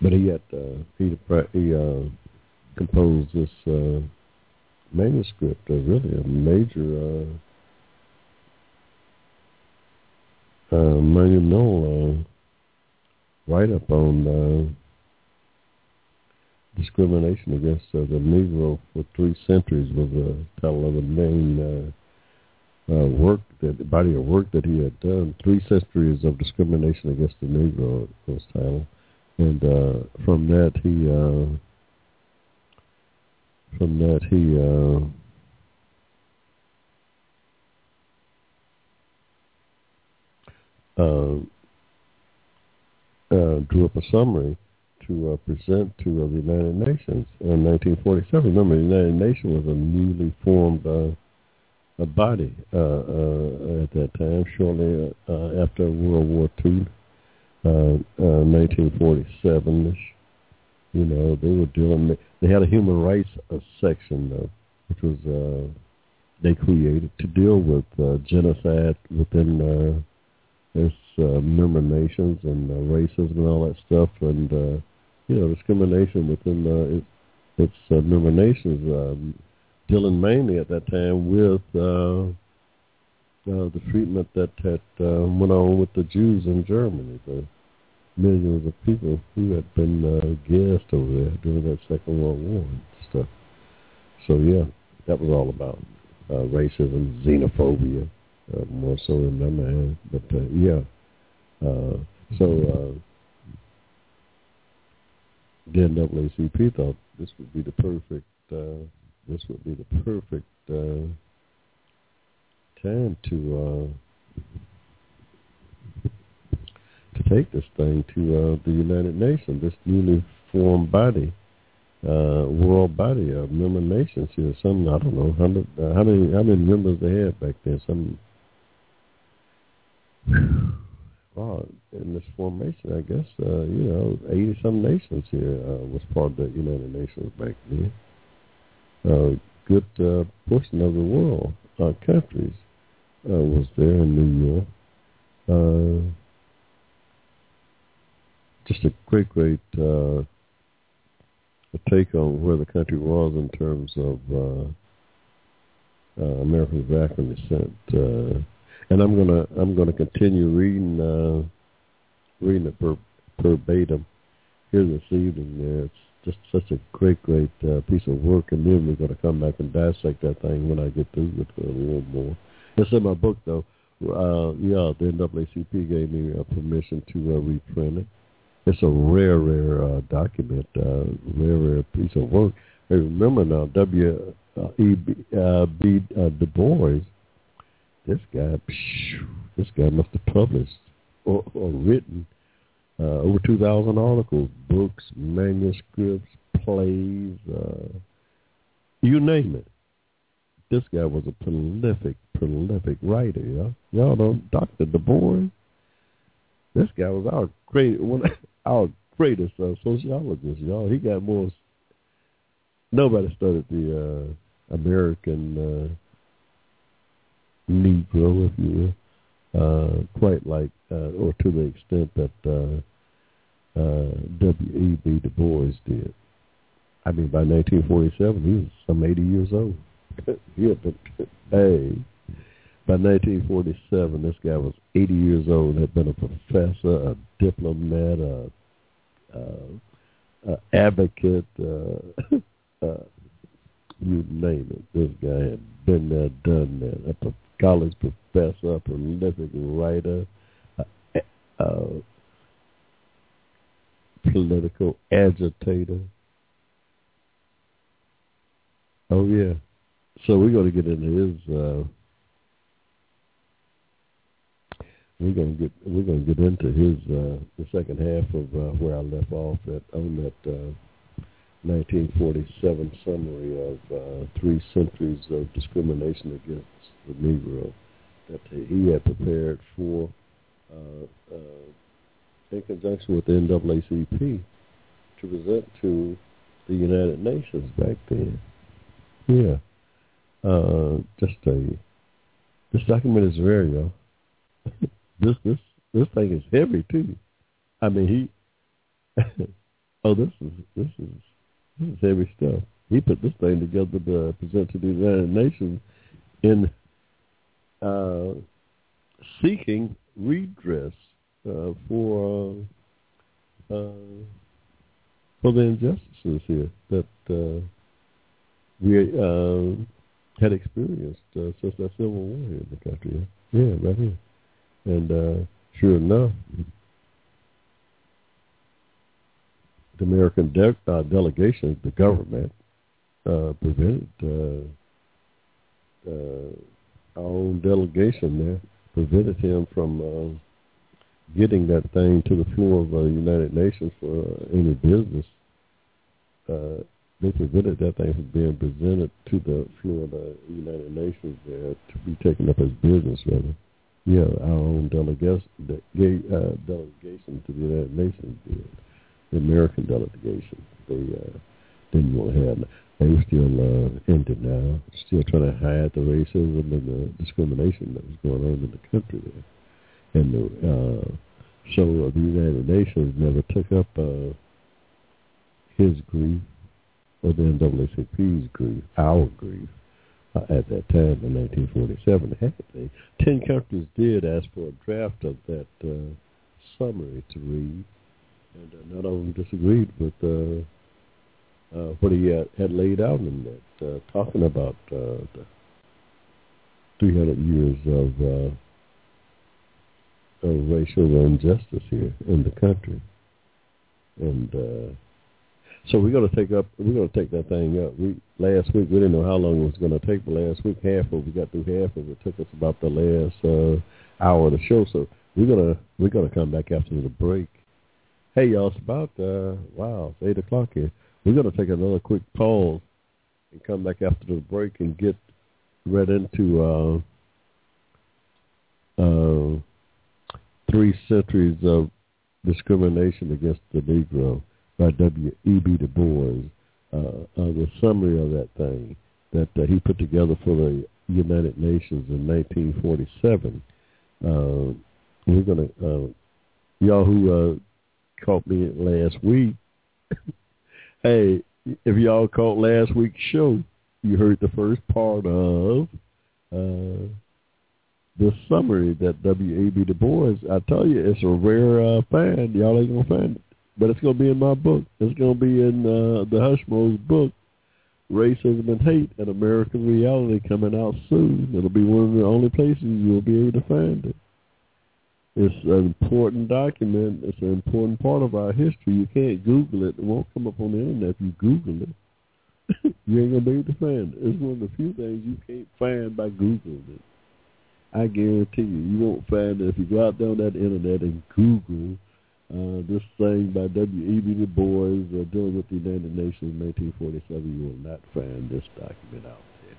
but he had uh, he he uh, composed this uh, manuscript, uh, really a major uh, uh, monumental uh, write-up on uh, discrimination against uh, the Negro for three centuries was the title of the main uh, uh, work that body of work that he had done, three centuries of discrimination against the Negro was title, and uh, from that he uh, from that he uh, uh, uh, drew up a summary to uh, present to uh, the United Nations in 1947. Remember, the United Nations was a newly formed uh, a body uh, uh, at that time, shortly uh, after World War II, uh, uh, 1947ish. You know, they were doing. They had a human rights uh, section though, which was uh, they created to deal with uh, genocide within uh, uh, member nations and uh, racism and all that stuff, and uh, you know, discrimination within uh, its, its uh, member nations. Um, dealing mainly at that time with uh, uh, the treatment that had uh, went on with the Jews in Germany, the millions of people who had been uh, gassed over there during that Second World War and stuff. So yeah, that was all about uh, racism, xenophobia, uh, more so in my mind. But uh, yeah, uh, so uh, the NAACP thought this would be the perfect uh, this would be the perfect uh, time to uh, to take this thing to uh, the United Nations, this newly formed body, uh, world body of member nations here. Some I don't know hundred, uh, how many how many members they had back then. Some (sighs) wow, in this formation, I guess uh, you know eighty some nations here uh, was part of the United Nations back then a good uh, portion of the world, uh, countries, uh, was there in New York. Uh, just a quick rate, uh, a take on where the country was in terms of uh, uh, African descent. Uh, and I'm gonna I'm gonna continue reading uh, reading it per, verbatim here this evening. It's just such a great, great uh, piece of work. And then we're going to come back and dissect that thing when I get through with it a little more. It's in my book, though. Uh, yeah, the NAACP gave me uh, permission to uh, reprint it. It's a rare, rare uh, document, uh, rare, rare piece of work. Hey, remember now, W. Uh, e. B. Uh. Uh, Du Bois. This guy, phew, this guy must have published or, or written uh, over 2,000 articles, books, manuscripts, plays, uh, you name it. This guy was a prolific, prolific writer. Y'all, y'all know Dr. Du Bois. This guy was our great, one, (laughs) our greatest uh, sociologist. Y'all, he got more. Nobody studied the uh, American uh, Negro, if you will, uh, quite like, or to the extent that uh, uh, W.E.B. Du Bois did. I mean, by 1947, he was some 80 years old. (laughs) he had been, (laughs) hey, by 1947, this guy was 80 years old, had been a professor, a diplomat, a, a, a advocate, uh, (laughs) uh, you name it. This guy had been there, done that. A college professor, a prolific writer, a political agitator. Oh yeah. So we're going to get into his. Uh, we're going to get we're going to get into his uh, the second half of uh, where I left off at on that uh, 1947 summary of uh, three centuries of discrimination against the Negro that he had prepared for uh, uh, in conjunction with the NAACP to present to the United Nations back then. Yeah. Uh, just you, this document is rare, (laughs) y'all. this this this thing is heavy too. I mean, he. (laughs) oh, this is this is this is heavy stuff. He put this thing together to present to the United Nations in uh, seeking redress uh, for uh, for the injustices here that uh, we had experienced since that civil war here in the country. Yeah, right here. And sure enough, the American de- uh, delegation, the government, uh, prevented uh, uh, our own delegation there, prevented him from uh, getting that thing to the floor of the United Nations for uh, any business. Uh, they prevented that thing from being presented to the floor of the United Nations there to be taken up as business, rather. Yeah, our own delegation, de- uh, delegation to the United Nations did. The American delegation, they uh, didn't want to have. They were still uh, in denial, still trying to hide the racism and the discrimination that was going on in the country there. And the, uh, so the United Nations never took up uh, his grief or the NAACP's grief, our grief, uh, at that time in 1947. Actually, ten countries did ask for a draft of that uh, summary to read, and uh, none of them disagreed with uh, uh, what he had, had laid out in that, uh, talking about uh, the 300 years of, uh, of racial injustice here in the country, and. Uh, so we're going to take up. We're going to take that thing up. We last week we didn't know how long it was going to take, but last week half of we got through half of it. Took us about the last uh, hour of the show. So we're gonna we're gonna come back after the break. Hey y'all, it's about uh, wow, it's eight o'clock here. We're gonna take another quick pause and come back after the break and get right into uh, uh, three centuries of discrimination against the Negro by W.E.B. Du Bois, uh, the summary of that thing that uh, he put together for the United Nations in 1947. Uh, we're going to, uh, y'all who caught me last week, hey, if y'all caught last week's show, you heard the first part of uh, the summary that W.E.B. Du Bois, I tell you, it's a rare uh, find. Y'all ain't to find it but it's to be in my book. It's to be in uh, the Hushmo's book, Racism and Hate and American Reality, coming out soon. It'll be one of the only places you'll be able to find it. It's an important document. It's an important part of our history. You can't Google it. It won't come up on the internet if you Google it. (laughs) you ain't gonna be able to find it. It's one of the few things you can't find by Googling it. I guarantee you, you won't find it if you go out there on that internet and Google uh, this thing by W.E.B. Du Bois uh, dealing with the United Nations in 1947. You will not find this document out there.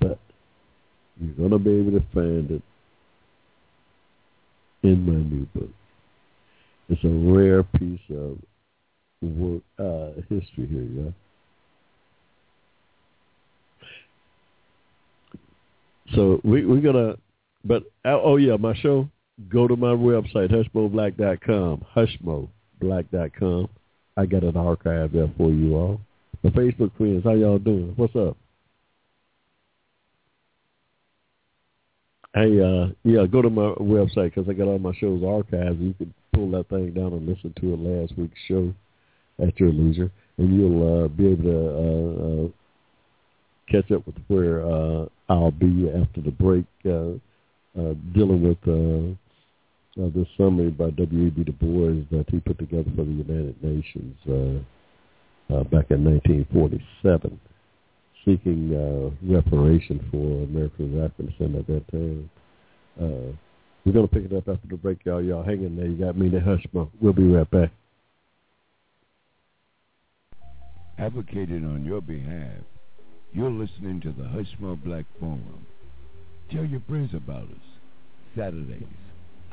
But you're going to be able to find it in my new book. It's a rare piece of work, uh, history here, yeah. So we we're gonna, but uh, oh yeah, my show. Go to my website hushmoblack.com, hushmoblack.com. I got an archive there for you all. My Facebook friends, how y'all doing? What's up? Hey, uh, yeah, go to my website because I got all my shows archived. You can pull that thing down and listen to it last week's show at your leisure, and you'll uh, be able to uh, uh, catch up with where uh, I'll be after the break, uh, uh, dealing with uh, uh, this summary by W.E.B. Du Bois that he put together for the United Nations uh, uh, back in 1947 seeking uh, reparation for American African at that time. Uh, we're going to pick it up after the break, y'all. Y'all hang in there. You got me to Hushmo. We'll be right back. Advocating on your behalf, you're listening to the Hushmo Black Forum. Tell your friends about us. Saturdays,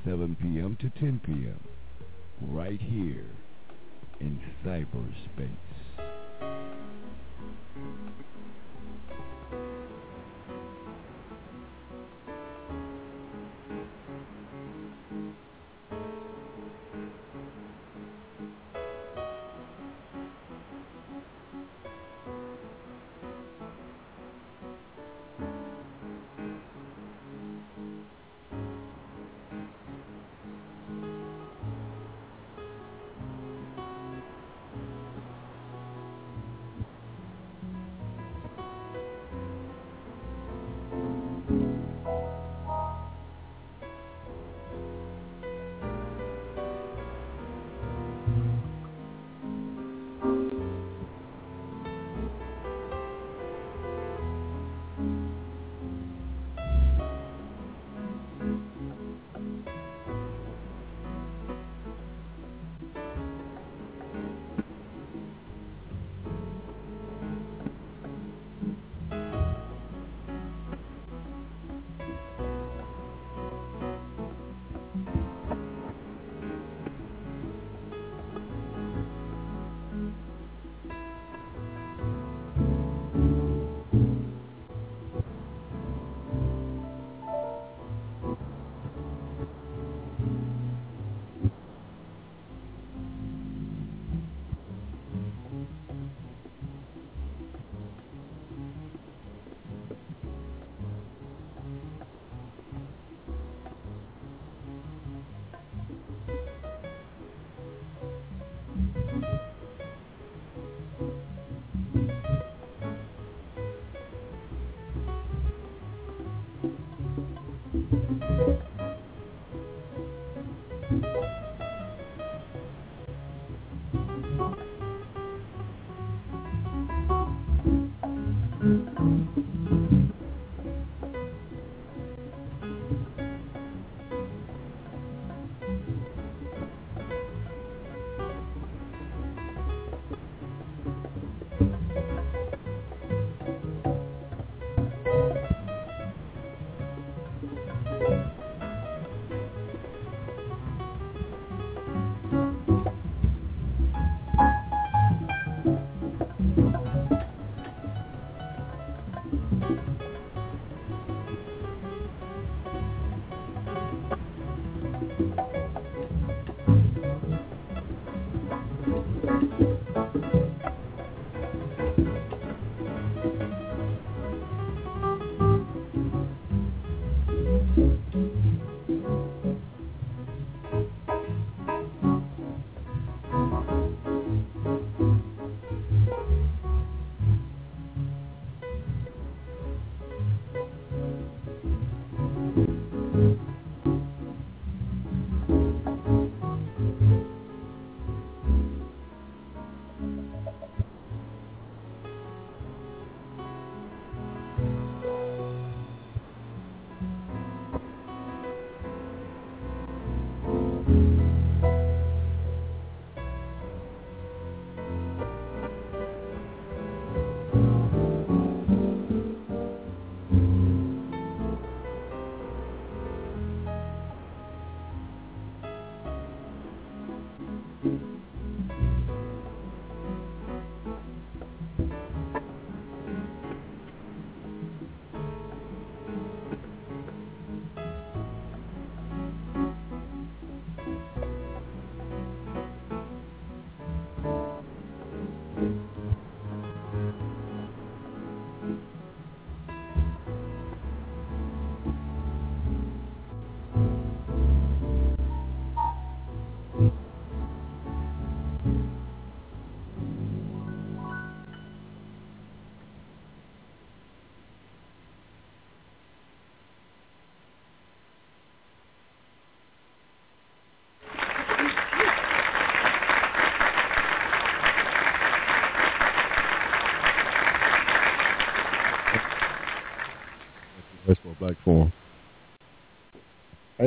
7 p.m. to 10 p.m. Right here in cyberspace.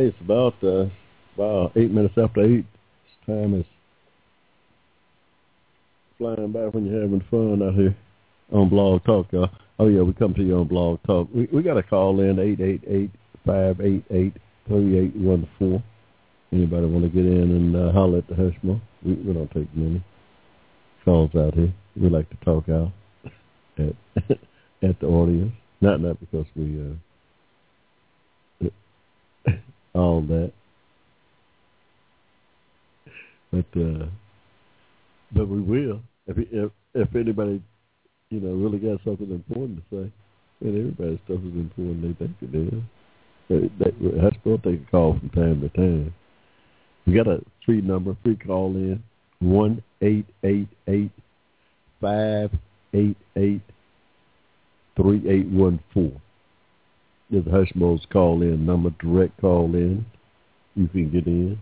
Hey, it's about uh, about eight minutes after eight. Time is flying by when you're having fun out here on Blog Talk, y'all. Oh yeah, we come to you on Blog Talk. We we got a call in eight eight eight five eight eight three eight one four. Anybody want to get in and uh, holler at the Hushmo? We we don't take many calls out here. We like to talk out at (laughs) at the audience. Not not because we uh all that. But uh but we will. If if if anybody, you know, really got something important to say, and everybody's stuff is important they think it is. They, they, that's what they call from time to time. We got a free number, free call in, one eight eight eight five eight eight three eight one four. A Hushmo's call in number, direct call in. You can get in.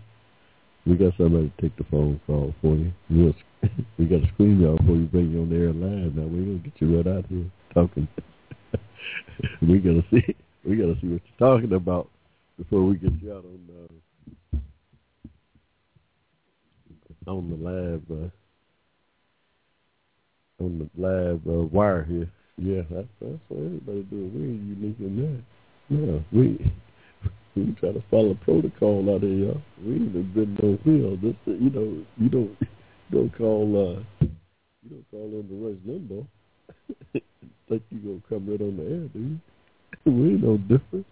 We got somebody to take the phone call for you. We'll, (laughs) we got to screen y'all before you bring you on the air live. Now we're gonna get you right out here talking. (laughs) we gotta see. We gotta see what you're talking about before we get you out on uh, on the live uh, on the live uh, wire here. Yeah, that's, that's what everybody doing. We ain't unique in that. No, we we try to follow protocol out here, y'all. We ain't been no wheel. This, you know, you don't, you don't call, uh, you don't call in the Rush Limbaugh. (laughs) Think you gonna come right on the air, dude? (laughs) We ain't no different.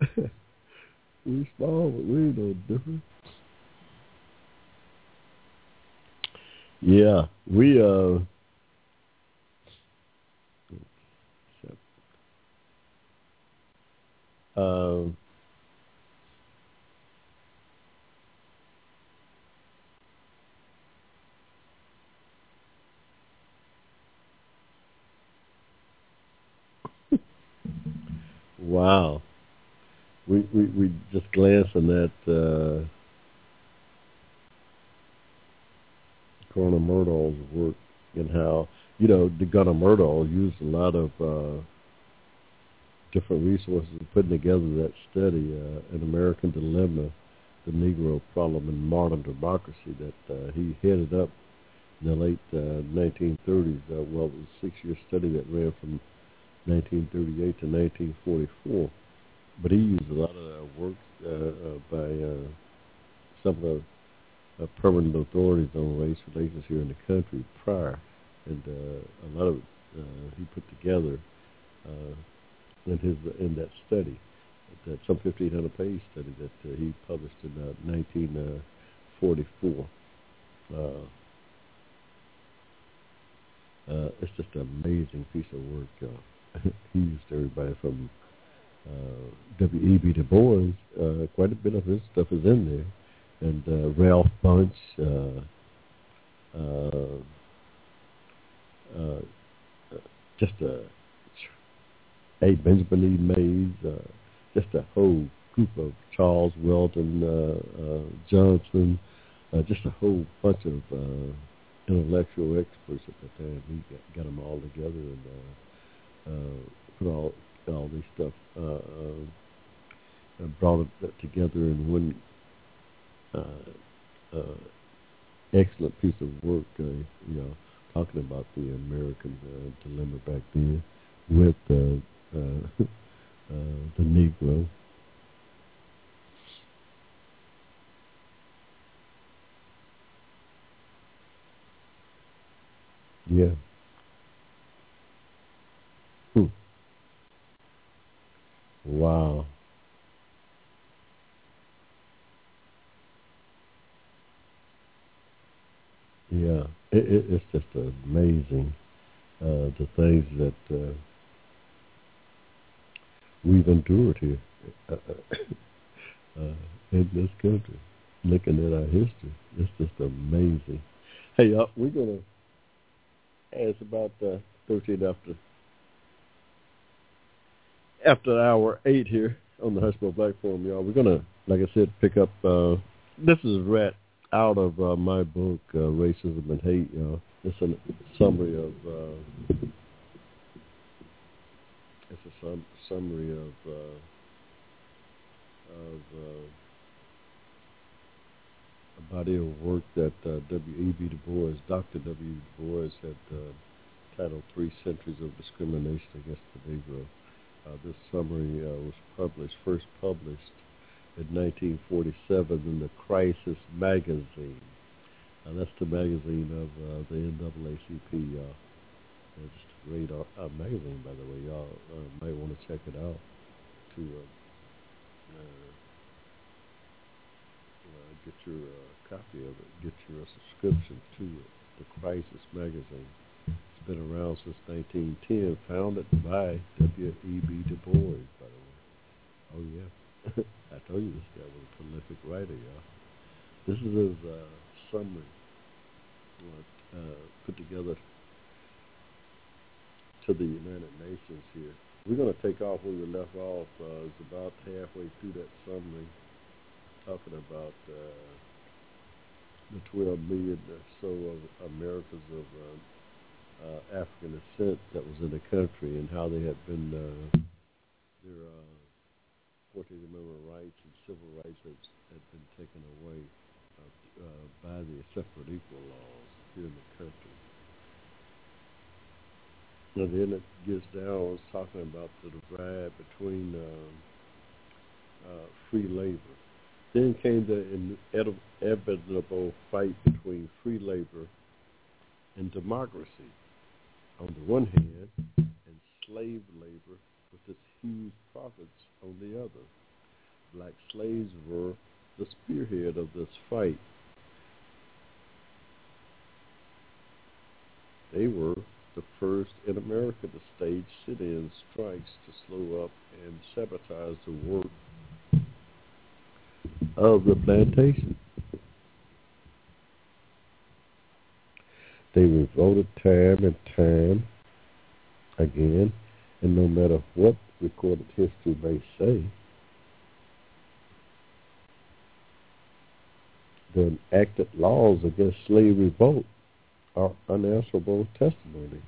(laughs) we small, but we ain't no different. Yeah, we uh. Um, Wow. We we we just glanced on that uh Gunnar Myrdal's work and how you know the Gunnar Myrdal used a lot of uh different resources in putting together that study, uh, an American dilemma, the Negro problem in modern democracy that uh, he headed up in the late uh, 1930s. Uh, well, it was a six-year study that ran from 1938 to 1944. But he used a lot of uh, work uh, by uh, some of the uh, permanent authorities on race relations here in the country prior, and uh, a lot of it uh, he put together uh, in his in that study, that some 1,500 page study that uh, he published in uh, 1944. Uh, uh, it's just an amazing piece of work. Uh, (laughs) he used everybody from uh, W.E.B. Du Bois. Uh, quite a bit of his stuff is in there, and uh, Ralph Bunche. Uh, uh, uh, just a a Benjamin. Mays, uh, just a whole group of Charles Weldon uh, uh, Johnson, uh, just a whole bunch of uh, intellectual experts at the time. He got, got them all together and uh, uh, put all all this stuff uh, uh, brought it together in one uh, uh, excellent piece of work. Uh, you know, talking about the American uh, dilemma back then with uh, uh, (laughs) uh, the Negro. Yeah. Hmm. Wow. Yeah, it, it, it's just amazing uh, the things that uh, we've endured here uh, uh, in this country. Looking at our history, it's just amazing. Hey, uh, we're gonna. It's about uh, thirteen after after hour eight here on the Hushmo Black Forum, y'all. We're gonna, like I said, pick up. Uh, this is right out of uh, my book, uh, Racism and Hate, y'all. It's a summary of uh, it's a sum, summary of uh, of uh, a body of work that uh, W.E.B. Du Bois, Dr. W. Du Bois, had uh, titled Three Centuries of Discrimination Against the Negro. Uh, this summary uh, was published, first published in 1947 in the Crisis magazine. That's the magazine of the NAACP, great uh, magazine, by the way. Y'all uh, might want to check it out to uh, uh, uh, get your copy of it, get your subscription to it. The Crisis magazine. It's been around since 1910, founded by W.E.B. Du Bois, by the way. Oh yeah, (laughs) I told you this guy was a prolific writer, y'all. This is his summary, uh, put together to the United Nations here. We're going to take off where we left off. Uh, it's about halfway through that summary, talking about uh, the 12 million or so of Americans of uh, uh, African descent that was in the country and how they had been uh, their uh, 14th Amendment rights and civil rights had, had been taken away uh, uh, by the separate equal laws here in the country. And then it gets down, it's talking about the divide between um, uh, free labor. Then came the inevitable fight between free labor and democracy on the one hand, and slave labor with its huge profits on the other. Black slaves were the spearhead of this fight. They were the first in America to stage sit-in strikes to slow up and sabotage the work of the plantation. They revolted time and time again, and no matter what recorded history may say, the enacted laws against slave revolt unanswerable testimony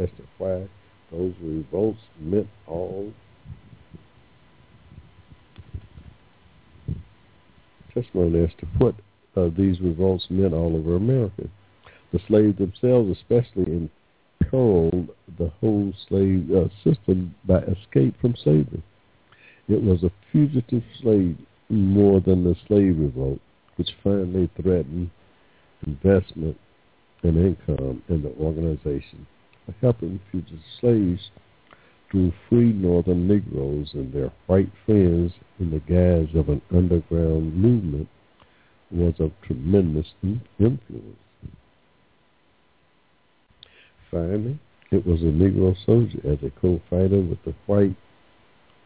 as to why those revolts meant all testimony as to what uh, these revolts meant all over America. The slaves themselves especially imperiled the whole slave uh, system by escape from slavery. It was a fugitive slave more than the slave revolt, which finally threatened investment and income in the organization helping fugitive slaves to free northern Negroes and their white friends in the guise of an underground movement was of tremendous influence. Finally, it was a Negro soldier as a co-fighter with the white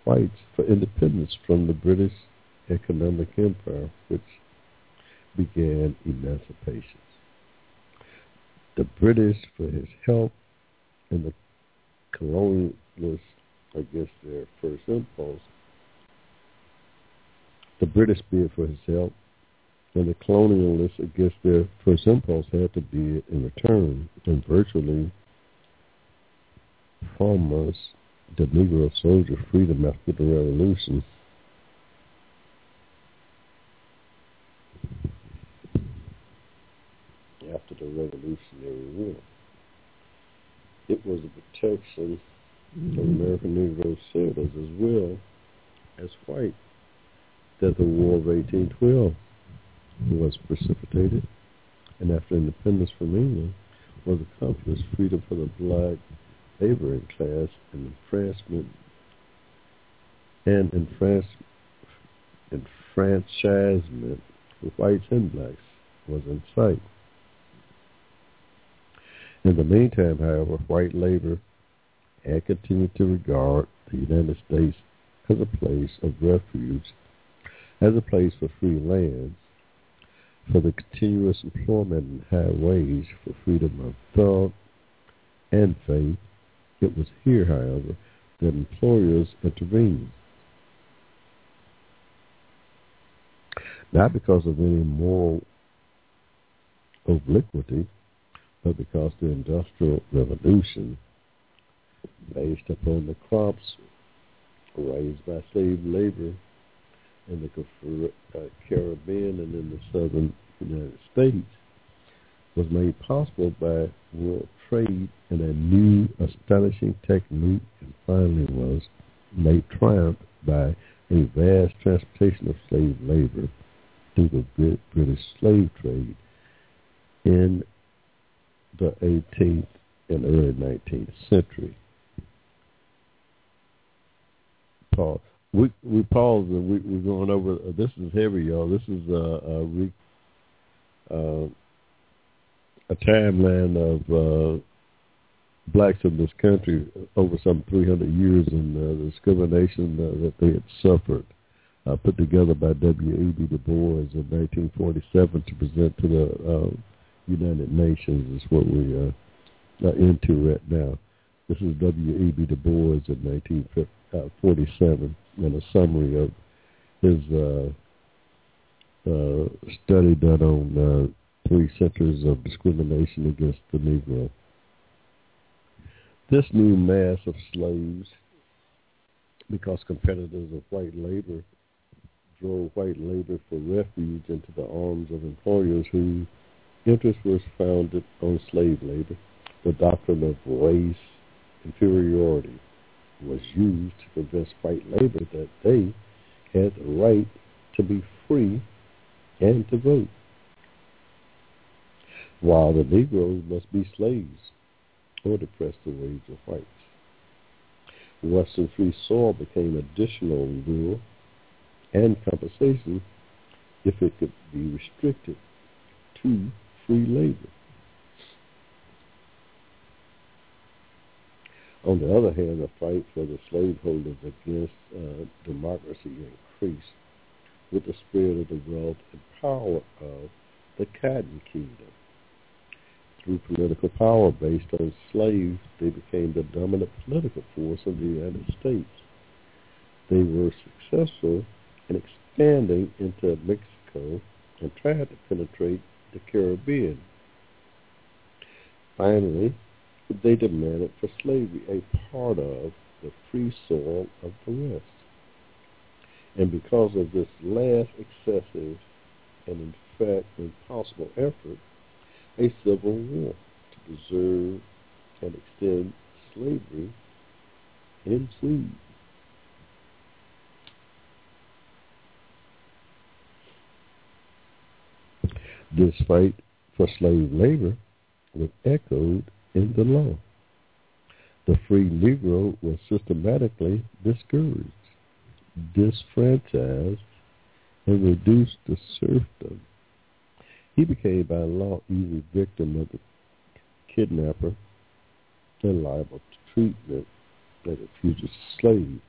whites for independence from the British economic empire, which began emancipation. The British for his help and the colonialists against their first impulse. The British bid for his help, and the colonialists against their first impulse had to bid in return, and virtually promised the Negro soldier freedom after the Revolution. Revolutionary War. It was a protection of mm-hmm. American Negro settlers as well as white that the War of 1812 was precipitated and after independence from England was accomplished freedom for the black laboring class and enfranchisement and enfranchisement for whites and blacks was in sight. In the meantime, however, white labor had continued to regard the United States as a place of refuge, as a place for free lands, for the continuous employment and high wage, for freedom of thought and faith, it was here, however, that employers intervened. Not because of any moral obliquity, but because the Industrial Revolution based upon the crops raised by slave labor in the uh, Caribbean and in the southern United States was made possible by world trade and a new astonishing technique and finally was made triumph by a vast transportation of slave labor through the British slave trade in the 18th and early 19th century. Paul, we we paused and we we're going over. Uh, this is heavy, y'all. This is uh, a re, uh, a timeline of uh, blacks in this country over some 300 years and uh, the discrimination uh, that they had suffered, uh, put together by W.E.B. Du Bois in 1947 to present to the uh, United Nations is what we uh, are into right now. This is W.E.B. Du Bois in 1947 and a summary of his uh, uh, study done on uh, three centers of discrimination against the Negro. This new mass of slaves, because competitors of white labor drove white labor for refuge into the arms of employers whose interests was founded on slave labor, the doctrine of race inferiority was used to convince white labor that they had the right to be free and to vote, while the Negroes must be slaves or depress the wage of whites. Western free soil became additional rule and compensation if it could be restricted to free labor. On the other hand, the fight for the slaveholders against uh, democracy increased with the spread of the wealth and power of the Cotton Kingdom. Through political power based on slaves, they became the dominant political force of the United States. They were successful in expanding into Mexico and tried to penetrate the Caribbean. Finally, they demanded for slavery a part of the free soil of the West. And because of this last excessive and in fact impossible effort, a civil war to preserve and extend slavery ensued. This fight for slave labor was echoed in the law. The free Negro was systematically discouraged, disfranchised, and reduced to serfdom. He became by law easy victim of the kidnapper and liable to treatment as a fugitive slave.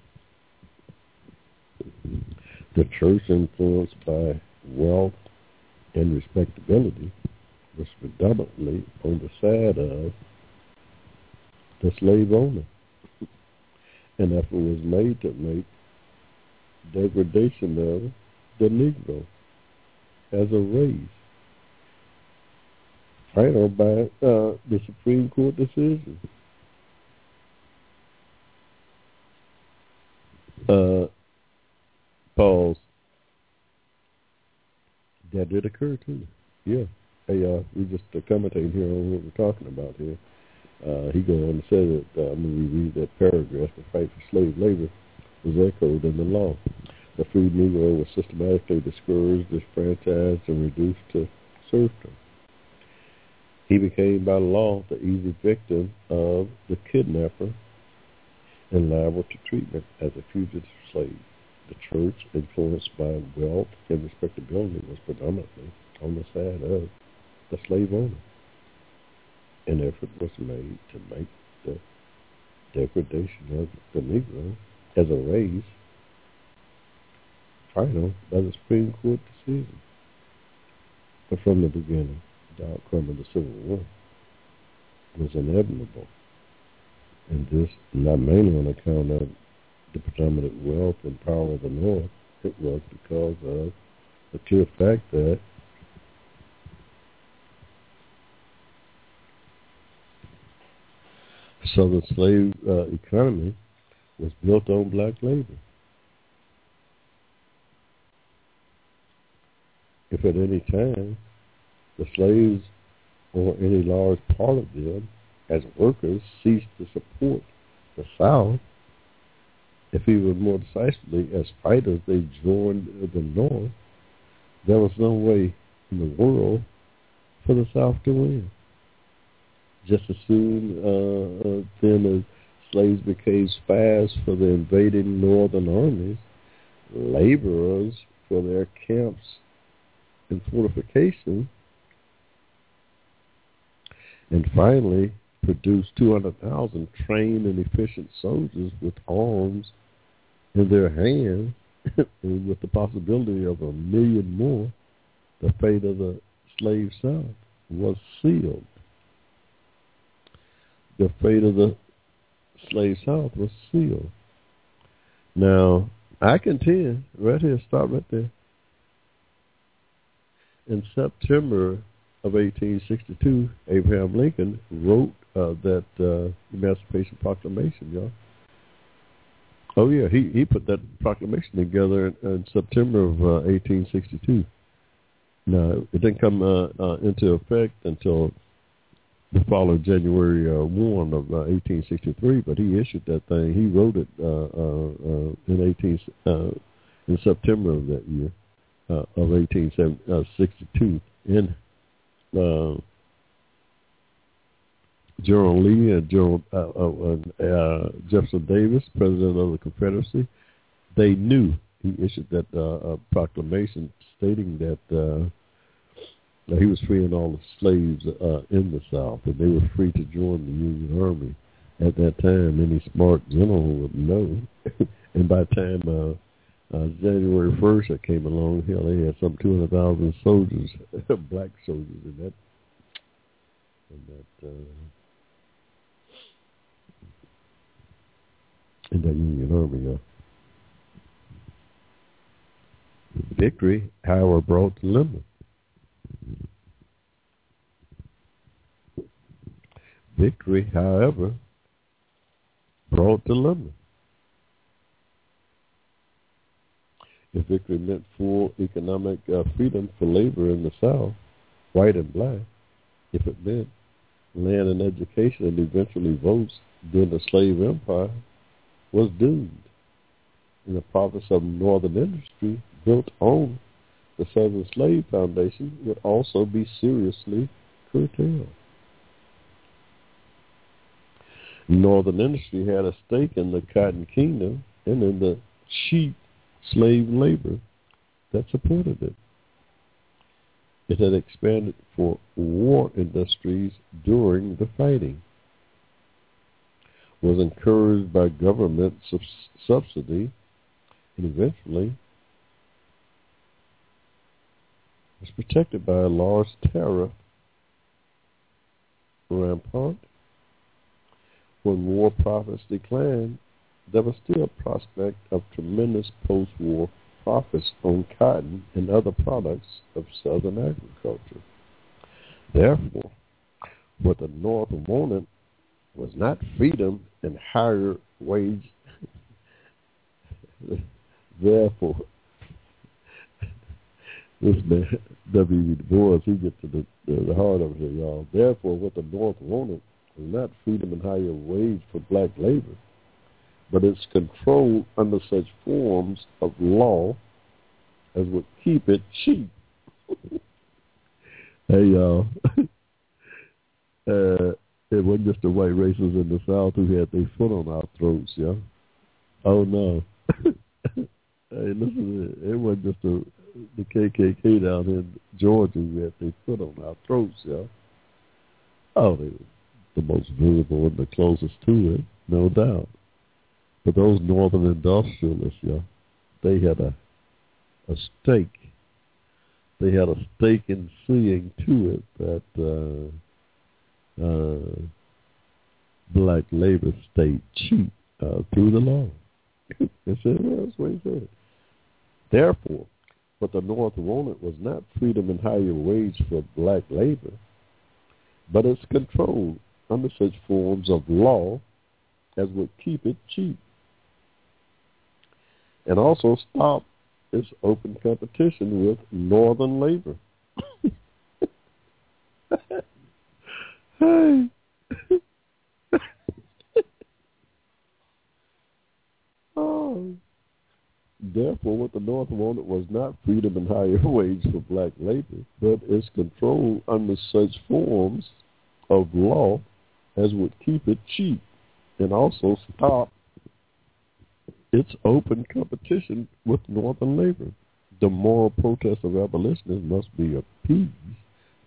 The church, influenced by wealth and respectability, was predominantly on the side of the slave owner. An effort was made to make degradation of the Negro as a race final by uh, the Supreme Court decision. Uh, pause. That did occur too. Yeah. Hey, uh, we just uh, commentating here on what we're talking about here. Uh, he goes on to say that uh, I'm going to reread that paragraph. The fight for slave labor was echoed in the law. The freed Negro was systematically discouraged, disfranchised, and reduced to serfdom. He became by law the easy victim of the kidnapper and liable to treatment as a fugitive slave. The church, influenced by wealth and respectability, was predominantly on the side of the slave owner. An effort was made to make the degradation of the Negro as a race final by the Supreme Court decision. But from the beginning, the outcome of the Civil War was inevitable. And this not mainly on account of the predominant wealth and power of the North, it was because of the clear fact that So the slave uh, economy was built on black labor. If at any time the slaves or any large part of them as workers ceased to support the South, if even more decisively as fighters they joined the North, there was no way in the world for the South to win. Just as soon uh, uh, then as slaves became spies for the invading northern armies, laborers for their camps and fortifications, and finally produced 200,000 trained and efficient soldiers with arms in their hands (laughs) and with the possibility of a million more, the fate of the slave South was sealed. The fate of the slave South was sealed. Now, I contend, right here, stop right there. In September of 1862, Abraham Lincoln wrote uh, that uh, Emancipation Proclamation, y'all. Oh yeah, he he put that proclamation together in, in September of uh, 1862. Now it didn't come uh, uh, into effect until the following January uh, 1 of uh, 1863, but he issued that thing. He wrote it uh, uh, uh, in 18 uh, in September of that year uh, of 1862 in uh, General Lee and General uh, uh, uh, Jefferson Davis, President of the Confederacy, they knew he issued that uh, uh, proclamation stating that uh, that he was freeing all the slaves uh, in the South, and they were free to join the Union Army. At that time, any smart general would know. (laughs) and by the time uh, uh, January 1st that came along, hell, they had some 200,000 soldiers, (laughs) black soldiers in that in that uh, in that Union Army. Victory, however, brought dilemma. Victory, however, brought dilemma. If victory meant full economic uh, freedom for labor in the South, white and black, if it meant land and education and eventually votes during the slave empire, was doomed. And the profits of northern industry built on the Southern Slave Foundation would also be seriously curtailed. Northern industry had a stake in the cotton kingdom and in the cheap slave labor that supported it. It had expanded for war industries during the fighting, was encouraged by government subsidy, and eventually was protected by a large tariff rampart. When war profits declined, there was still a prospect of tremendous post-war profits on cotton and other products of southern agriculture. Therefore, what the North wanted was not freedom and higher wage. (laughs) Therefore, (laughs) this man, W. Du Bois, he gets to the, the, heart of it y'all. Therefore, what the North wanted was not freedom and higher wage for black labor, but its control under such forms of law as would keep it cheap. (laughs) hey, y'all. uh, it wasn't just the white races in the South who had their foot on our throats, yeah. Oh no. (laughs) hey, listen, it wasn't just the the KKK down in Georgia who had their foot on our throats, yeah. Oh, they were the most visible and the closest to it, no doubt. But those northern industrialists, yeah, they had a a stake. They had a stake in seeing to it that uh, uh, black labor stayed cheap uh, through the law. (laughs) it said, well, that's what he said. Therefore, what the North wanted was not freedom and higher wage for black labor, but its control under such forms of law as would keep it cheap, and also stop its open competition with northern labor. Hey. (laughs) oh. Therefore, what the North wanted was not freedom and higher (laughs) wage for black labor, but its control under such forms of law as would keep it cheap and also stop its open competition with Northern labor. The moral protest of abolitionists must be appeased,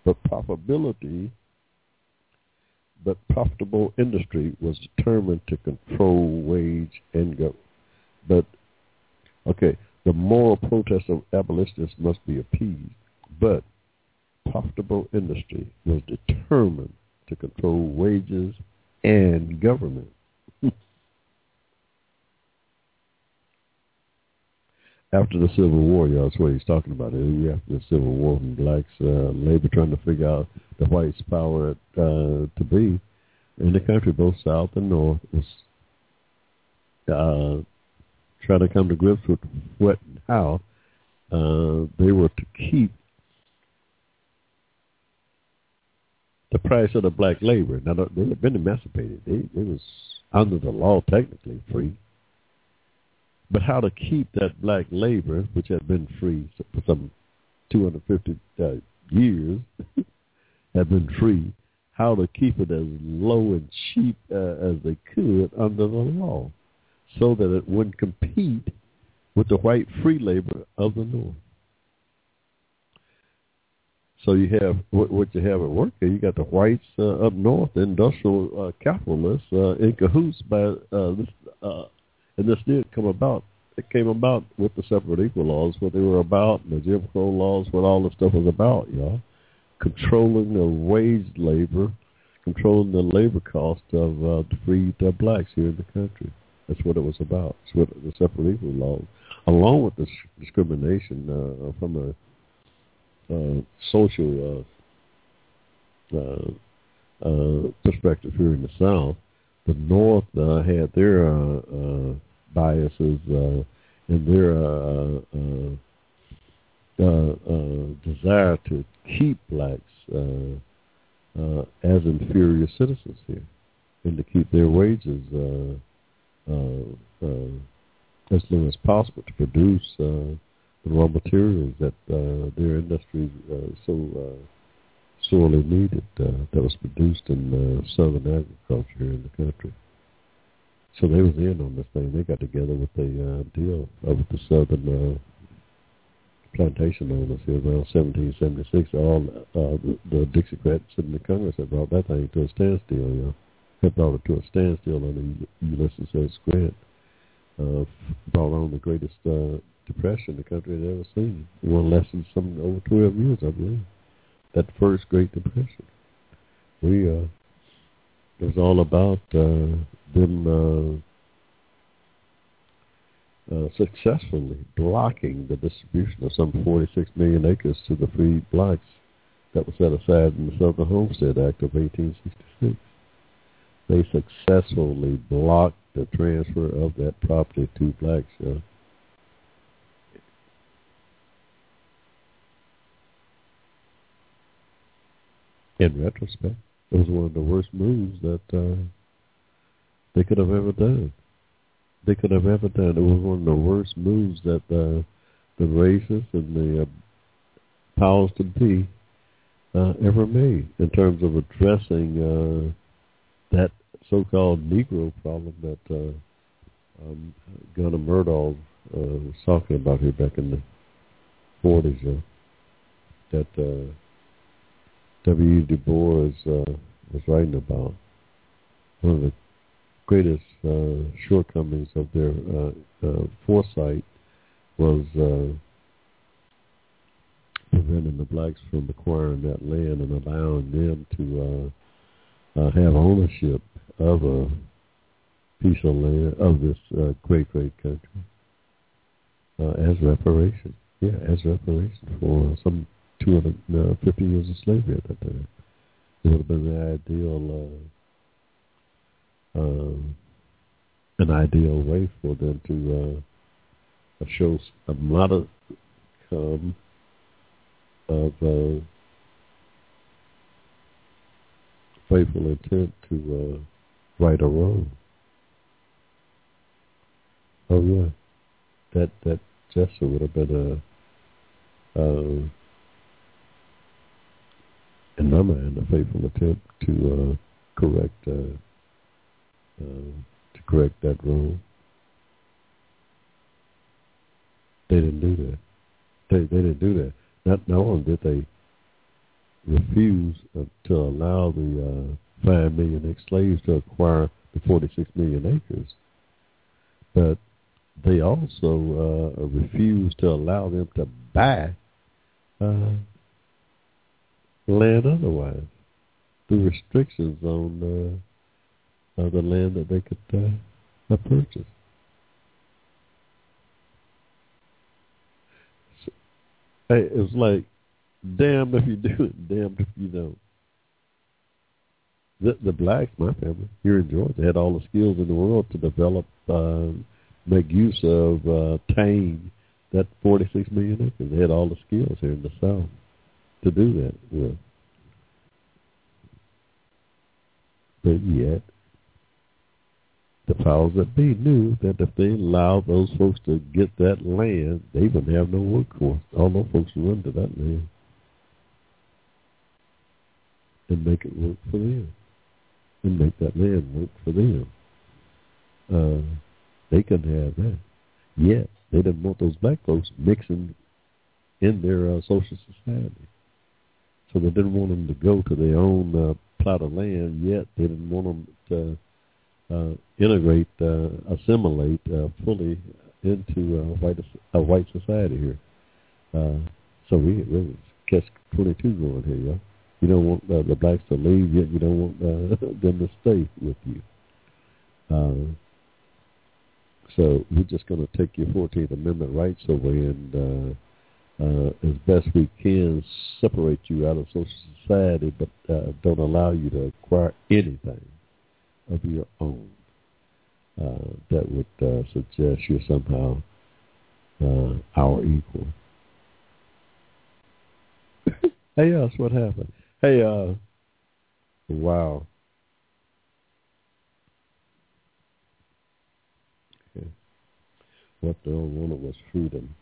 but profitability, but profitable industry was determined to control wage and go. But okay, the moral protest of abolitionists must be appeased, but profitable industry was determined to control wages and government. After the Civil War, y'all, that's what he's talking about. It. After the Civil War, and blacks, uh, labor trying to figure out the whites' power uh, to be in the country, both South and North, was uh, trying to come to grips with what and how uh, they were to keep the price of the black labor. Now, they had been emancipated. They, they was under the law technically free but how to keep that black labor, which had been free for some 250 uh, years, (laughs) had been free, how to keep it as low and cheap uh, as they could under the law so that it wouldn't compete with the white free labor of the North. So you have what, you have at work here. You got the whites uh, up north, industrial uh, capitalists uh, in cahoots by uh, this uh, and this did come about. It came about with the separate equal laws, what they were about, and the Jim Crow laws, what all this stuff was about, y'all. Controlling the wage labor, controlling the labor cost of uh, the freed uh, blacks here in the country. That's what it was about. It's what the separate equal laws, along with the discrimination uh, from a uh, social uh, uh, uh, perspective here in the South. The North uh, had their uh, uh, biases uh, and their uh, uh, uh, desire to keep blacks as inferior citizens here and to keep their wages as low as possible to produce the raw materials that their industry uh, so sorely needed uh, that was produced in uh, southern agriculture in the country. So they was in on this thing. They got together with a uh, deal uh, with the southern uh, plantation owners here around 1776. All uh, the, the Dixiecrats in the Congress had brought that thing to a standstill. You know, had brought it to a standstill under Ulysses S. Grant. Uh, brought on the greatest uh, depression the country had ever seen. One lasted some over 12 years, I believe. That first Great Depression. We uh, was all about uh, them uh, uh, successfully blocking the distribution of some 46 million acres to the freed blacks that was set aside in the Southern Homestead Act of 1866. They successfully blocked the transfer of that property to blacks. Uh, in retrospect, it was one of the worst moves that uh, they could have ever done. They could have ever done. It was one of the worst moves that uh, the racists and the uh, powers to be uh, ever made in terms of addressing uh, that so-called Negro problem that uh, um, Gunnar Myrdal uh, was talking about here back in the 40s. Uh, that uh, W. Du Bois uh, was writing about. One of the greatest uh, shortcomings of their uh, uh, foresight was uh, preventing the blacks from acquiring that land and allowing them to uh, have ownership of a piece of land of this great, great country as reparation. Yeah, as reparation for some 250 years of slavery at that time. It would have been the ideal uh, um, an ideal way for them to uh, show a modicum of uh, faithful intent to uh, right or wrong. Oh yeah, that that gesture would have been a, uh, in my a faithful attempt to uh, correct uh, uh, to correct that wrong. They didn't do that. They they didn't do that. Not not only did they refuse uh, to allow the uh, five million ex-slaves to acquire the 46 million acres, but they also uh, refused to allow them to buy uh, land otherwise. through restrictions on uh, the land that they could uh, purchase. So, hey, it was like, damn if you do it, damn if you don't. The, the blacks, my family, here in Georgia, had all the skills in the world to develop uh, make use of uh, tame that 46 million acres. They had all the skills here in the South to do that with. But yet, the powers that be knew that if they allowed those folks to get that land, they wouldn't have no workforce. All those folks would run to that land and make it work for them, and make that land work for them. Uh, they couldn't have that. Yet they didn't want those black folks mixing in their uh, social society. So they didn't want them to go to their own uh, plot of land. Yet they didn't want them to uh, integrate, uh, assimilate uh, fully into uh, white a white society here. Uh, so we really catch twenty two going here, y'all. You don't want uh, the blacks to leave, yet you don't want uh, (laughs) them to stay with you. Uh, so we're just going to take your 14th Amendment rights away and, uh, uh, as best we can, separate you out of social society, but uh, don't allow you to acquire anything of your own uh, that would uh, suggest you're somehow uh, our equal. (laughs) hey, that's what happened. Hey, uh, wow. what the North wanted was freedom,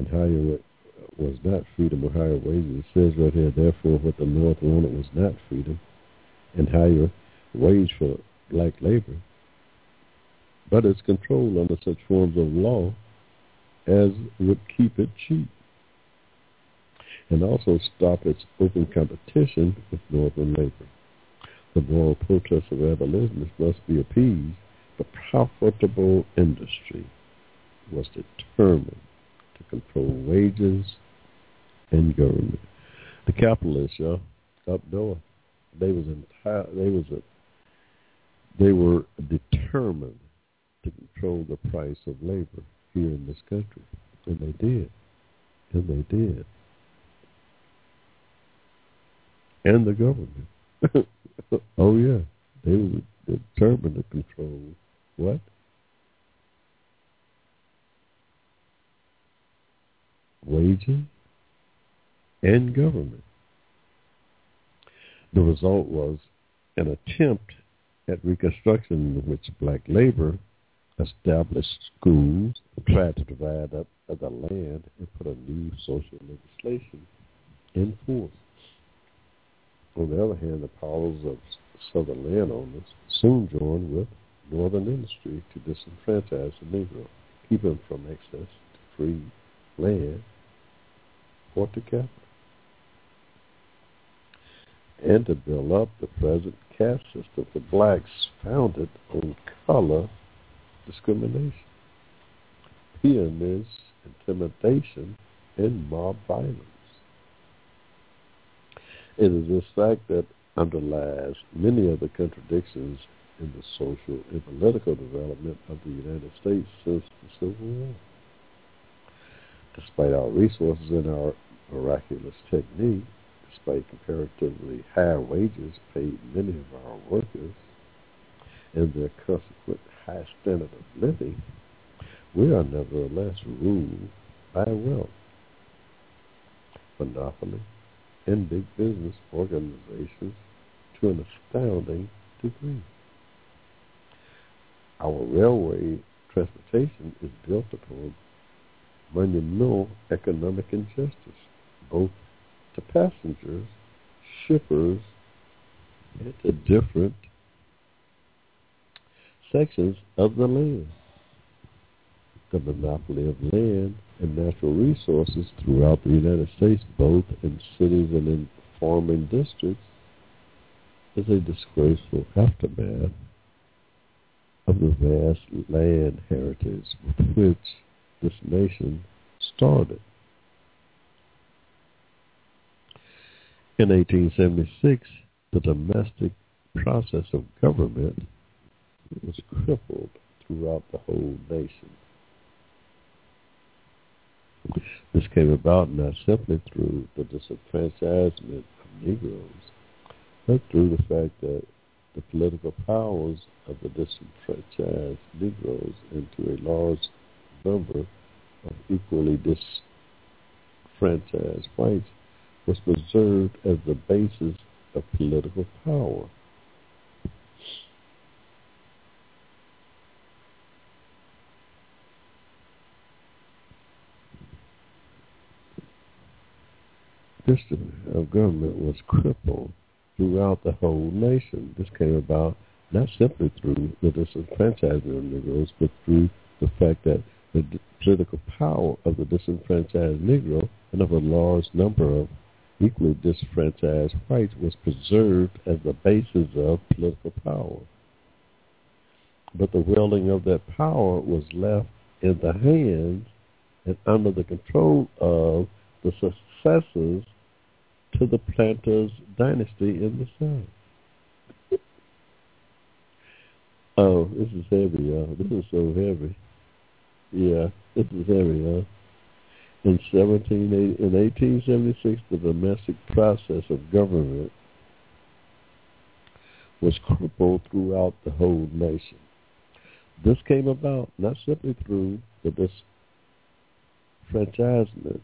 and higher was not freedom or higher wages. It says right here, therefore, what the North wanted was not freedom and higher wage for black labor, but its control under such forms of law as would keep it cheap, and also stop its open competition with Northern labor. The moral protest of abolitionists must be appeased the profitable industry was determined control wages and government. The capitalists, y'all, up north, they was entire, they was a, they were determined to control the price of labor here in this country, and they did, and they did, and the government. (laughs) oh yeah, they were determined to control what? Wages and government. The result was an attempt at reconstruction in which black labor established schools, tried to divide up the land, and put a new social legislation in force. On the other hand, the powers of southern landowners soon joined with northern industry to disenfranchise the Negro, keep him from access to free land or to capital, and to build up the present caste system for blacks founded on color discrimination, peonage, intimidation, and mob violence. It is this fact that underlies many of the contradictions in the social and political development of the United States since the Civil War. Despite our resources and our miraculous technique, despite comparatively high wages paid many of our workers, and their consequent high standard of living, we are nevertheless ruled by wealth, monopoly, and big business organizations to an astounding degree. Our railway transportation is built upon monumental economic injustice, both to passengers, shippers, and to different sections of the land. The monopoly of land and natural resources throughout the United States, both in cities and in farming districts, is a disgraceful aftermath of the vast land heritage with which this nation started. In 1876, the domestic process of government was crippled throughout the whole nation. This came about not simply through the disenfranchisement of Negroes, but through the fact that the political powers of the disenfranchised Negroes into a large number of equally disfranchised whites was preserved as the basis of political power. System of government was crippled throughout the whole nation. This came about not simply through the disenfranchisement of Negroes, but through the fact that the political power of the disenfranchised Negro and of a large number of equally disenfranchised whites was preserved as the basis of political power. But the wielding of that power was left in the hands and under the control of the successors to the planters' dynasty in the South. oh, this is heavy, y'all. This is so heavy. Yeah, this is heavy, y'all. In 17, in 1876, the domestic process of government was crippled throughout the whole nation. This came about not simply through the disfranchisement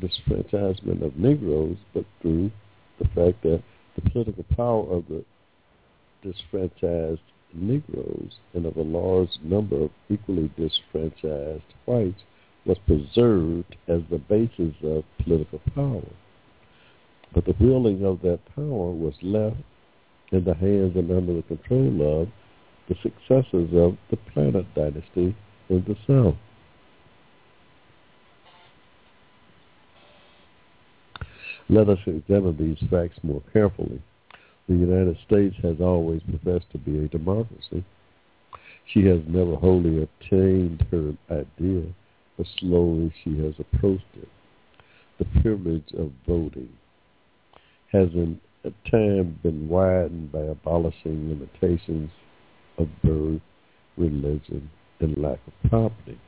disfranchisement of Negroes, but through the fact that the political power of the disfranchised Negroes and of a large number of equally disfranchised whites was preserved as the basis of political power. But the wielding of that power was left in the hands and under the control of the successors of the Planter dynasty in the South. Let us examine these facts more carefully. The United States has always professed to be a democracy. She has never wholly attained her idea, but slowly she has approached it. The privilege of voting has in time been widened by abolishing limitations of birth, religion, and lack of property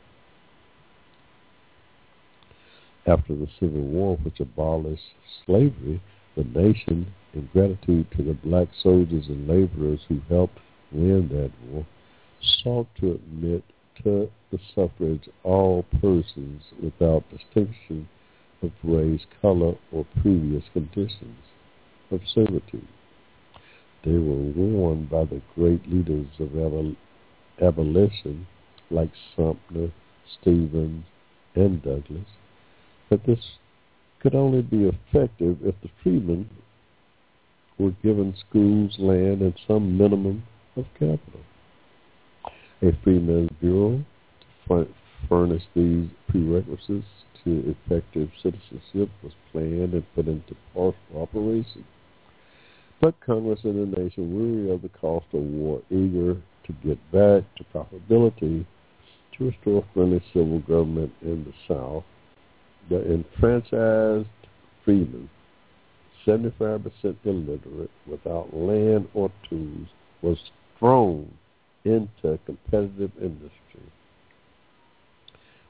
after the Civil War, which abolished slavery, the nation, in gratitude to the black soldiers and laborers who helped win that war, sought to admit to the suffrage all persons without distinction of race, color, or previous conditions of servitude. They were warned by the great leaders of abol- abolition like Sumner, Stevens, and Douglass that this could only be effective if the freedmen were given schools, land, and some minimum of capital. A Freedmen's Bureau furnished these prerequisites to effective citizenship was planned and put into partial operation. But Congress and the nation, weary of the cost of war, eager to get back to profitability, to restore friendly civil government in the South, the enfranchised freeman, 75% illiterate, without land or tools, was thrown into competitive industry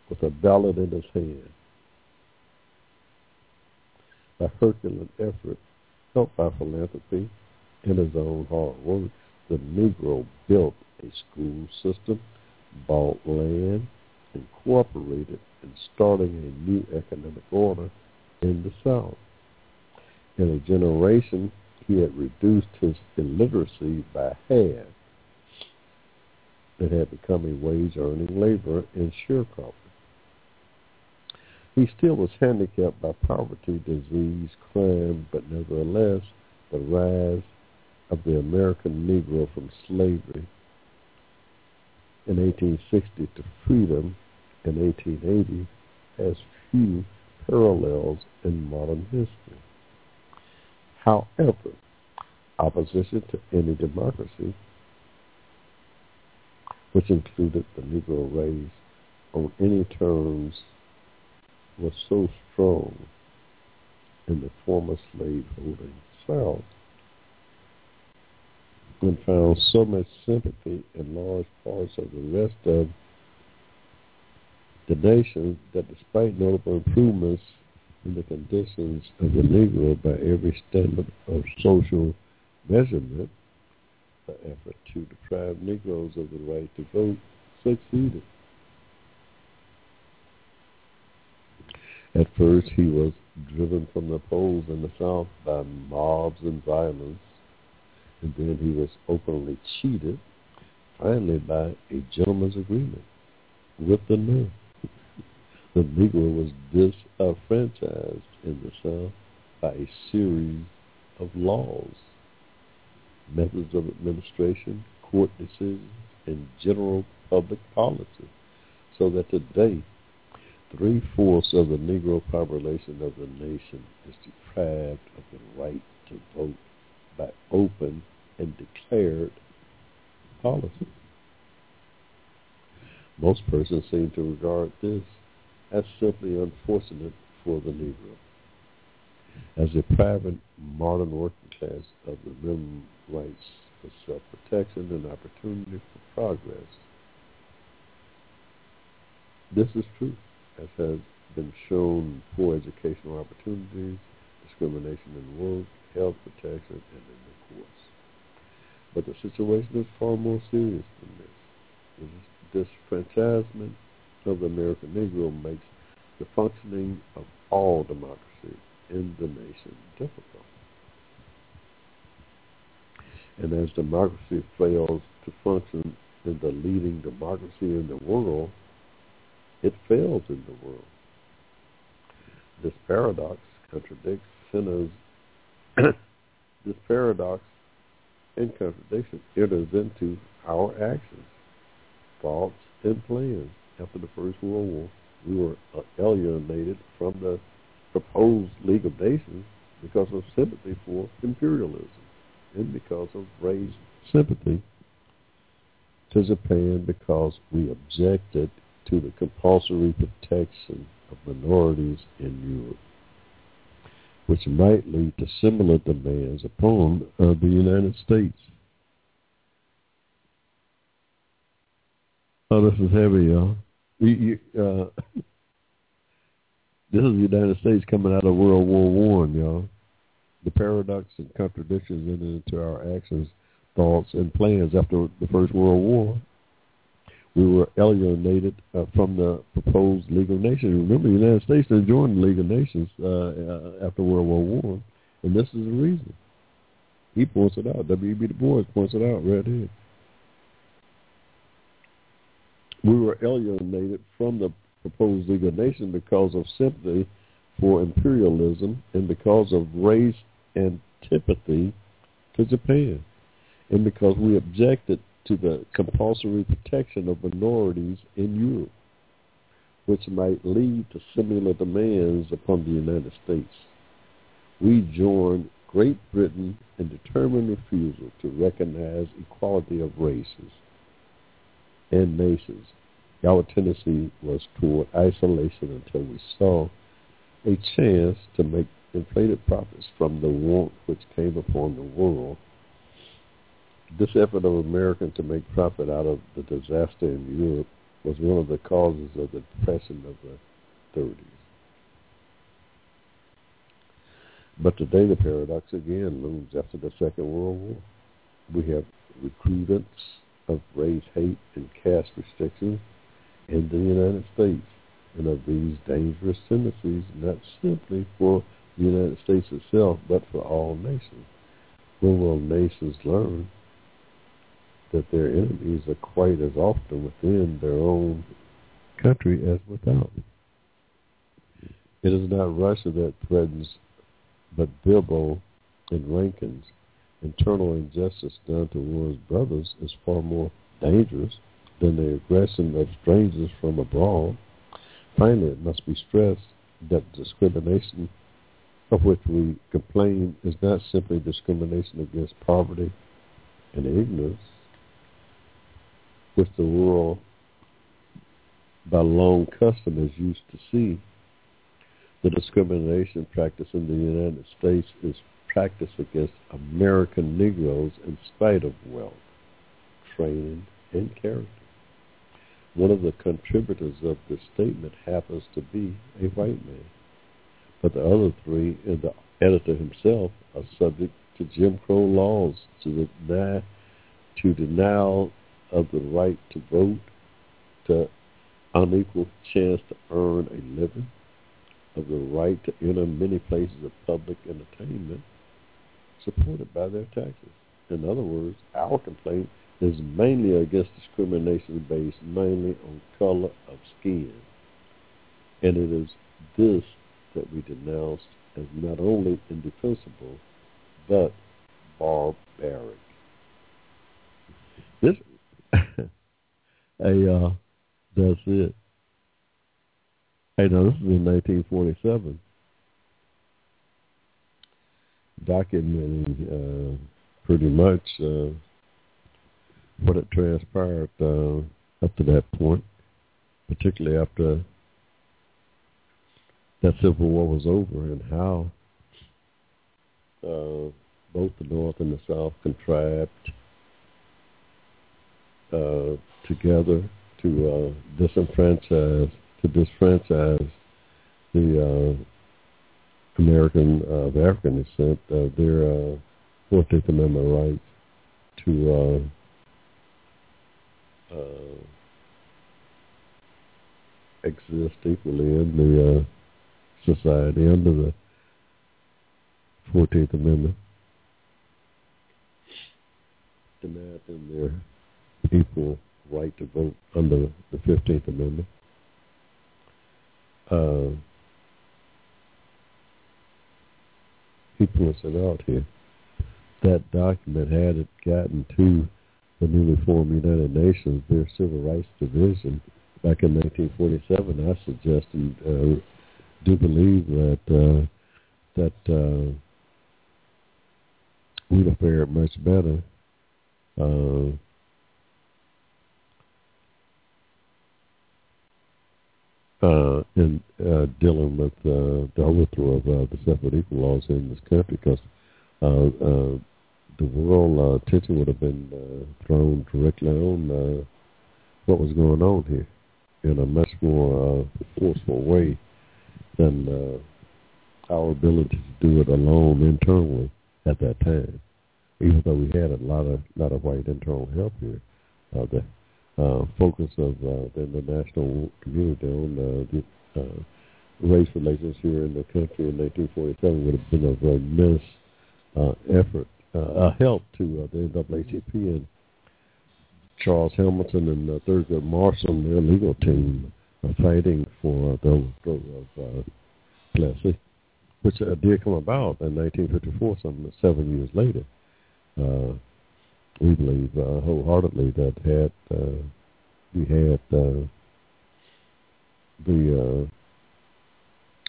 with a ballot in his hand. By Herculean effort, helped by philanthropy and his own hard work, the Negro built a school system, bought land, and cooperated in starting a new economic order in the South. In a generation, he had reduced his illiteracy by half and had become a wage-earning laborer in sharecropping. He still was handicapped by poverty, disease, crime, but nevertheless, the rise of the American Negro from slavery in 1860 to freedom in 1880 has few parallels in modern history. However, opposition to any democracy, which included the Negro race on any terms, was so strong in the former slaveholding South and found so much sympathy in large parts of the rest of the nation that despite notable improvements in the conditions of the Negro by every standard of social measurement, the effort to deprive Negroes of the right to vote succeeded. At first, he was driven from the polls in the South by mobs and violence, and then he was openly cheated, finally by a gentleman's agreement with the North. The Negro was disenfranchised in the South by a series of laws, methods of administration, court decisions, and general public policy, so that today three-fourths of the Negro population of the nation is deprived of the right to vote by open and declared policy. Most persons seem to regard this as simply unfortunate for the Negro. As a private modern working class of the minimum rights for self-protection and opportunity for progress. This is true, as has been shown poor educational opportunities, discrimination in work, health protection, and in the courts. But the situation is far more serious than this. This disfranchisement of the American Negro makes the functioning of all democracy in the nation difficult. And as democracy fails to function in the leading democracy in the world, it fails in the world. This paradox contradicts sinners. (coughs) this paradox and contradiction enters into our actions, thoughts, and plans after the First World War. We were alienated from the proposed League of Nations because of sympathy for imperialism and because of raised sympathy to Japan because we objected to the compulsory protection of minorities in Europe, which might lead to similar demands upon uh, the United States. Oh, this is heavy, y'all. You, you, uh, (laughs) this is the United States coming out of World War One, y'all. The paradox and contradictions entered into our actions, thoughts, and plans after the First World War. We were alienated uh, from the proposed League of Nations. Remember, the United States didn't join the League of Nations uh, uh, after World War One, and this is the reason. He points it out. W.E.B. Du Bois points it out right here we were alienated from the proposed League of Nations because of sympathy for imperialism and because of race antipathy to Japan, and because we objected to the compulsory protection of minorities in Europe, which might lead to similar demands upon the United States. We joined Great Britain in determined refusal to recognize equality of races and nations. Our tendency was toward isolation until we saw a chance to make inflated profits from the want which came upon the world. This effort of Americans to make profit out of the disaster in Europe was one of the causes of the depression of the 30s. But today the paradox again looms after the Second World War. we have recruitants of race hate and caste restrictions in the United States and of these dangerous tendencies not simply for the United States itself but for all nations. When will nations learn that their enemies are quite as often within their own country as without? It is not Russia that threatens, but Bilbo and Rankin's internal injustice done to one's brothers is far more dangerous than the aggression of strangers from abroad. Finally, it must be stressed that discrimination of which we complain is not simply discrimination against poverty and ignorance, which the world by long custom is used to see. The discrimination practice in the United States is practiced against American Negroes in spite of wealth, training, and character. One of the contributors of this statement happens to be a white man, but the other three and the editor himself are subject to Jim Crow laws to deny to denial of the right to vote, to unequal chance to earn a living, of the right to enter many places of public entertainment, supported by their taxes. In other words, our complaint is mainly against discrimination based mainly on color of skin. And it is this that we denounce as not only indefensible, but barbaric. This, (laughs) hey, uh, that's it. Hey, now this is in 1947 documenting uh, pretty much uh, what had transpired uh, up to that point, particularly after that Civil War was over and how uh, both the North and the South contrived uh, together to uh, disenfranchise, to disfranchise the uh, American uh, of African descent uh, their uh, 14th Amendment rights to uh, uh, exist equally in the society under the 14th Amendment. Denied them their equal right to vote under the 15th Amendment. Points it out here. That document had it gotten to the newly formed United Nations, their Civil Rights Division, back in 1947, I suggest and uh, do believe that uh, that uh, we'd have fared much better. Uh, uh, in uh, dealing with uh, the overthrow of uh, the separate equal laws in this country because uh, uh, the world uh, attention would have been uh, thrown directly on uh, what was going on here in a much more uh, forceful way than uh, our ability to do it alone internally at that time. Even though we had a lot of lot of white internal help here, uh, uh, focus of uh, the international community on uh, the uh, race relations here in the country in 1947 would have been of immense uh, effort, uh, a help to uh, the NAACP and Charles Hamilton and uh, Thurgood Marshall and their legal team are fighting for the overthrow of uh, Plessy, which uh, did come about in 1954, some seven years later. Uh, we believe uh, wholeheartedly that had uh, we had uh, the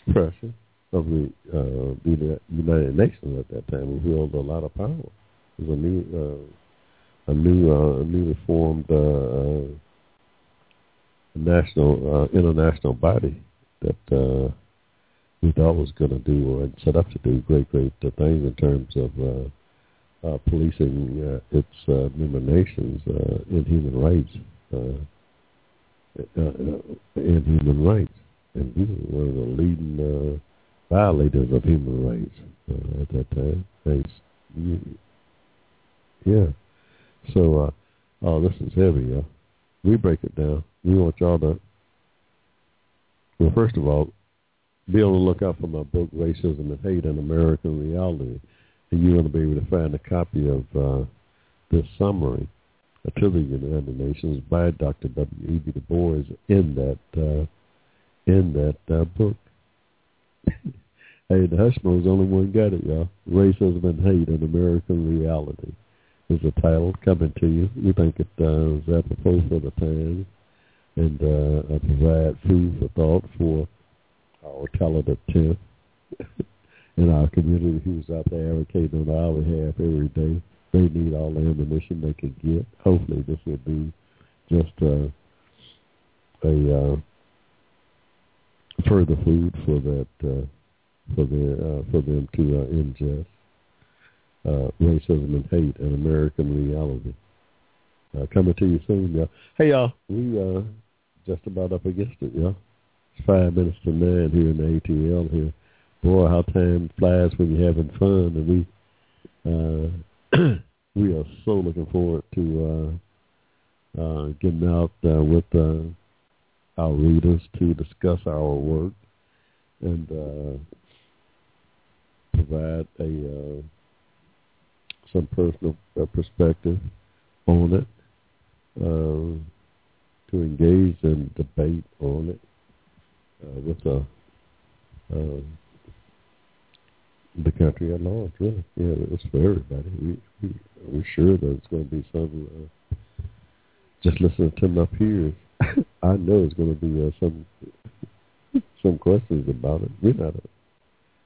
uh, pressure of the, uh, the United Nations at that time, we held a lot of power. It was a new, uh, a new, uh, newly formed uh, uh, national, uh, international body that uh, we thought was going to do or set up to do great, great things in terms of. Uh, uh, policing uh, its uh, uh, in human rights, uh, uh, uh, in human rights, and he was one of the leading uh, violators of human rights uh, at that time. Thanks. Yeah, So, uh, oh, this is heavy. We break it down. We want y'all to, well, first of all, be on the lookout for my book, Racism and Hate in American Reality. And you to be able to find a copy of uh, this summary to the United Nations by Dr. W. E. B. Du Bois in that uh, in that uh, book. (laughs) hey, the Hushmo's the only one got it, y'all. Racism and Hate in American Reality is the title coming to you. We think it uh, is apropos for the time and uh, provide food for thought for our talented tenth (laughs) in our community who's out there advocating on our behalf every day. They need all the ammunition they can get. Hopefully this will be just uh, a uh, further food for that uh, for their uh, for them to uh, ingest. Uh, racism and hate and American reality. Uh, coming to you soon, y'all. Hey, y'all. We uh, just about up against it, y'all. It's five minutes to nine here in the ATL here. Boy, how time flies when you're having fun, and we uh, (clears throat) we are so looking forward to uh, uh, getting out uh, with uh, our readers to discuss our work and uh, provide a uh, some personal uh, perspective on it, uh, to engage in debate on it uh, with the uh, the country at large. Really, yeah, it's for everybody. We, we we're sure that it's going to be some. Uh, just listening to my peers, (laughs) I know it's going to be uh, some some questions about it. We're not a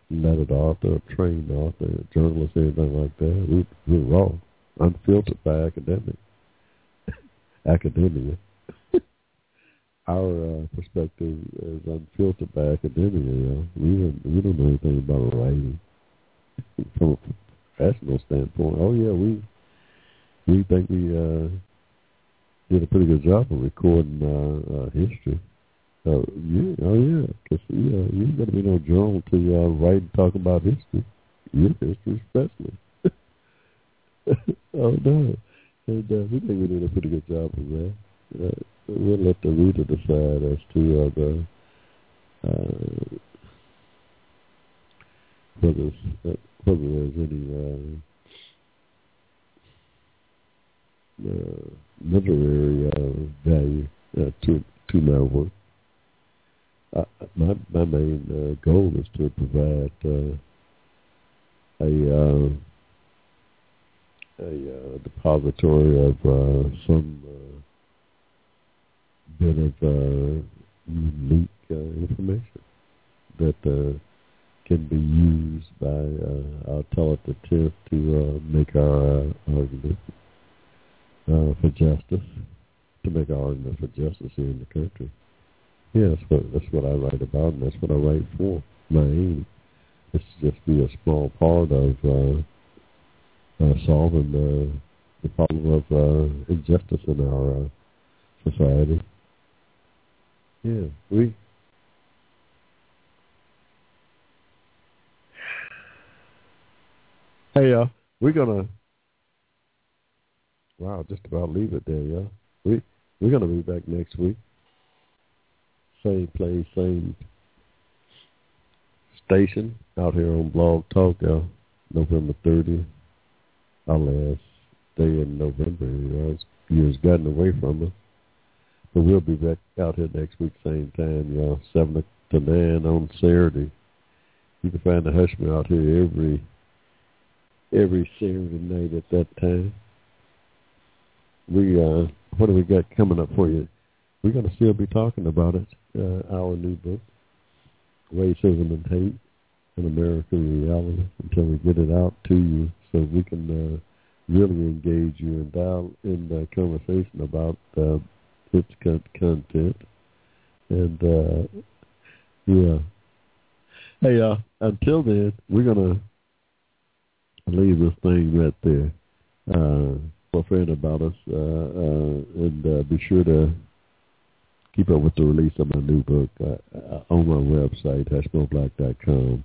lettered author, a trained author, a journalist, anything like that. We, we're raw, unfiltered by academic (laughs) academia. Our uh, perspective is unfiltered by academia. You know? We don't we don't know anything about writing from a professional standpoint. Oh yeah, we we think we uh, did a pretty good job of recording uh, uh, history. Uh, yeah, oh yeah, because yeah, you got to be no journal to uh, write and talk about history. Your history especially. (laughs) oh no, and uh, we think we did a pretty good job of that. Uh, we'll let the reader decide as to uh, the uh, whether there's any uh, uh, literary uh, value uh, to to my work my my main uh, goal is to provide uh, a uh, a uh, depository of uh, some uh, bit of uh, unique uh, information that uh, can be used by uh, our talented to uh, make our uh, argument uh, for justice, to make our argument for justice here in the country. Yeah, that's what that's what I write about, and that's what I write for. My aim is to just be a small part of uh, uh, solving the the problem of uh, injustice in our uh, society. Yeah, we. Hey, y'all, we're gonna. Wow, just about leave it there, y'all. We we're gonna be back next week same place, same station out here on Blog Talk, uh, November 30th. Our last day in November. Know, years gotten away from us. But we'll be back out here next week, same time, y'all, 7 to 9 on Saturday. You can find the Hushmo out here every every Saturday night at that time. We uh what do we got coming up for you? We're gonna still be talking about it uh, our new book, Racism and Hate, an American Reality, until we get it out to you so we can uh, really engage you in, dial- in the conversation about uh, its con- content. And, uh, yeah. Hey, uh, until then, we're going to leave this thing right there. Uh, for a friend about us, uh, uh, and uh, be sure to keep up with the release of my new book uh, uh on my website, hushmoblack.com.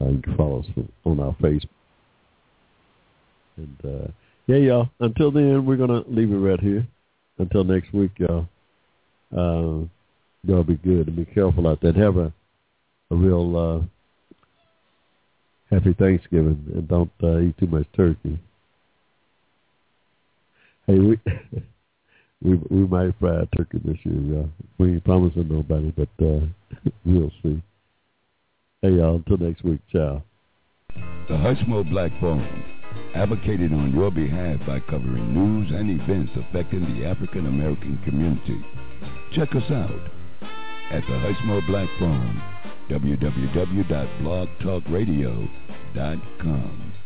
Uh, you can follow us on our Facebook. And, uh, yeah, y'all. Until then, we're gonna leave it right here. Until next week, y'all. Uh, y'all be good and be careful out there. Have a a real uh, happy Thanksgiving and don't uh, eat too much turkey. Hey, we (laughs) we we might fry a turkey this year, y'all. We ain't promising nobody, but uh, (laughs) we'll see. Hey, y'all. Until next week. Ciao. The Hushmo Black Forum, advocated on your behalf by covering news and events affecting the African American community. Check us out at the Hushmo Black Forum, www.blogtalkradio.com.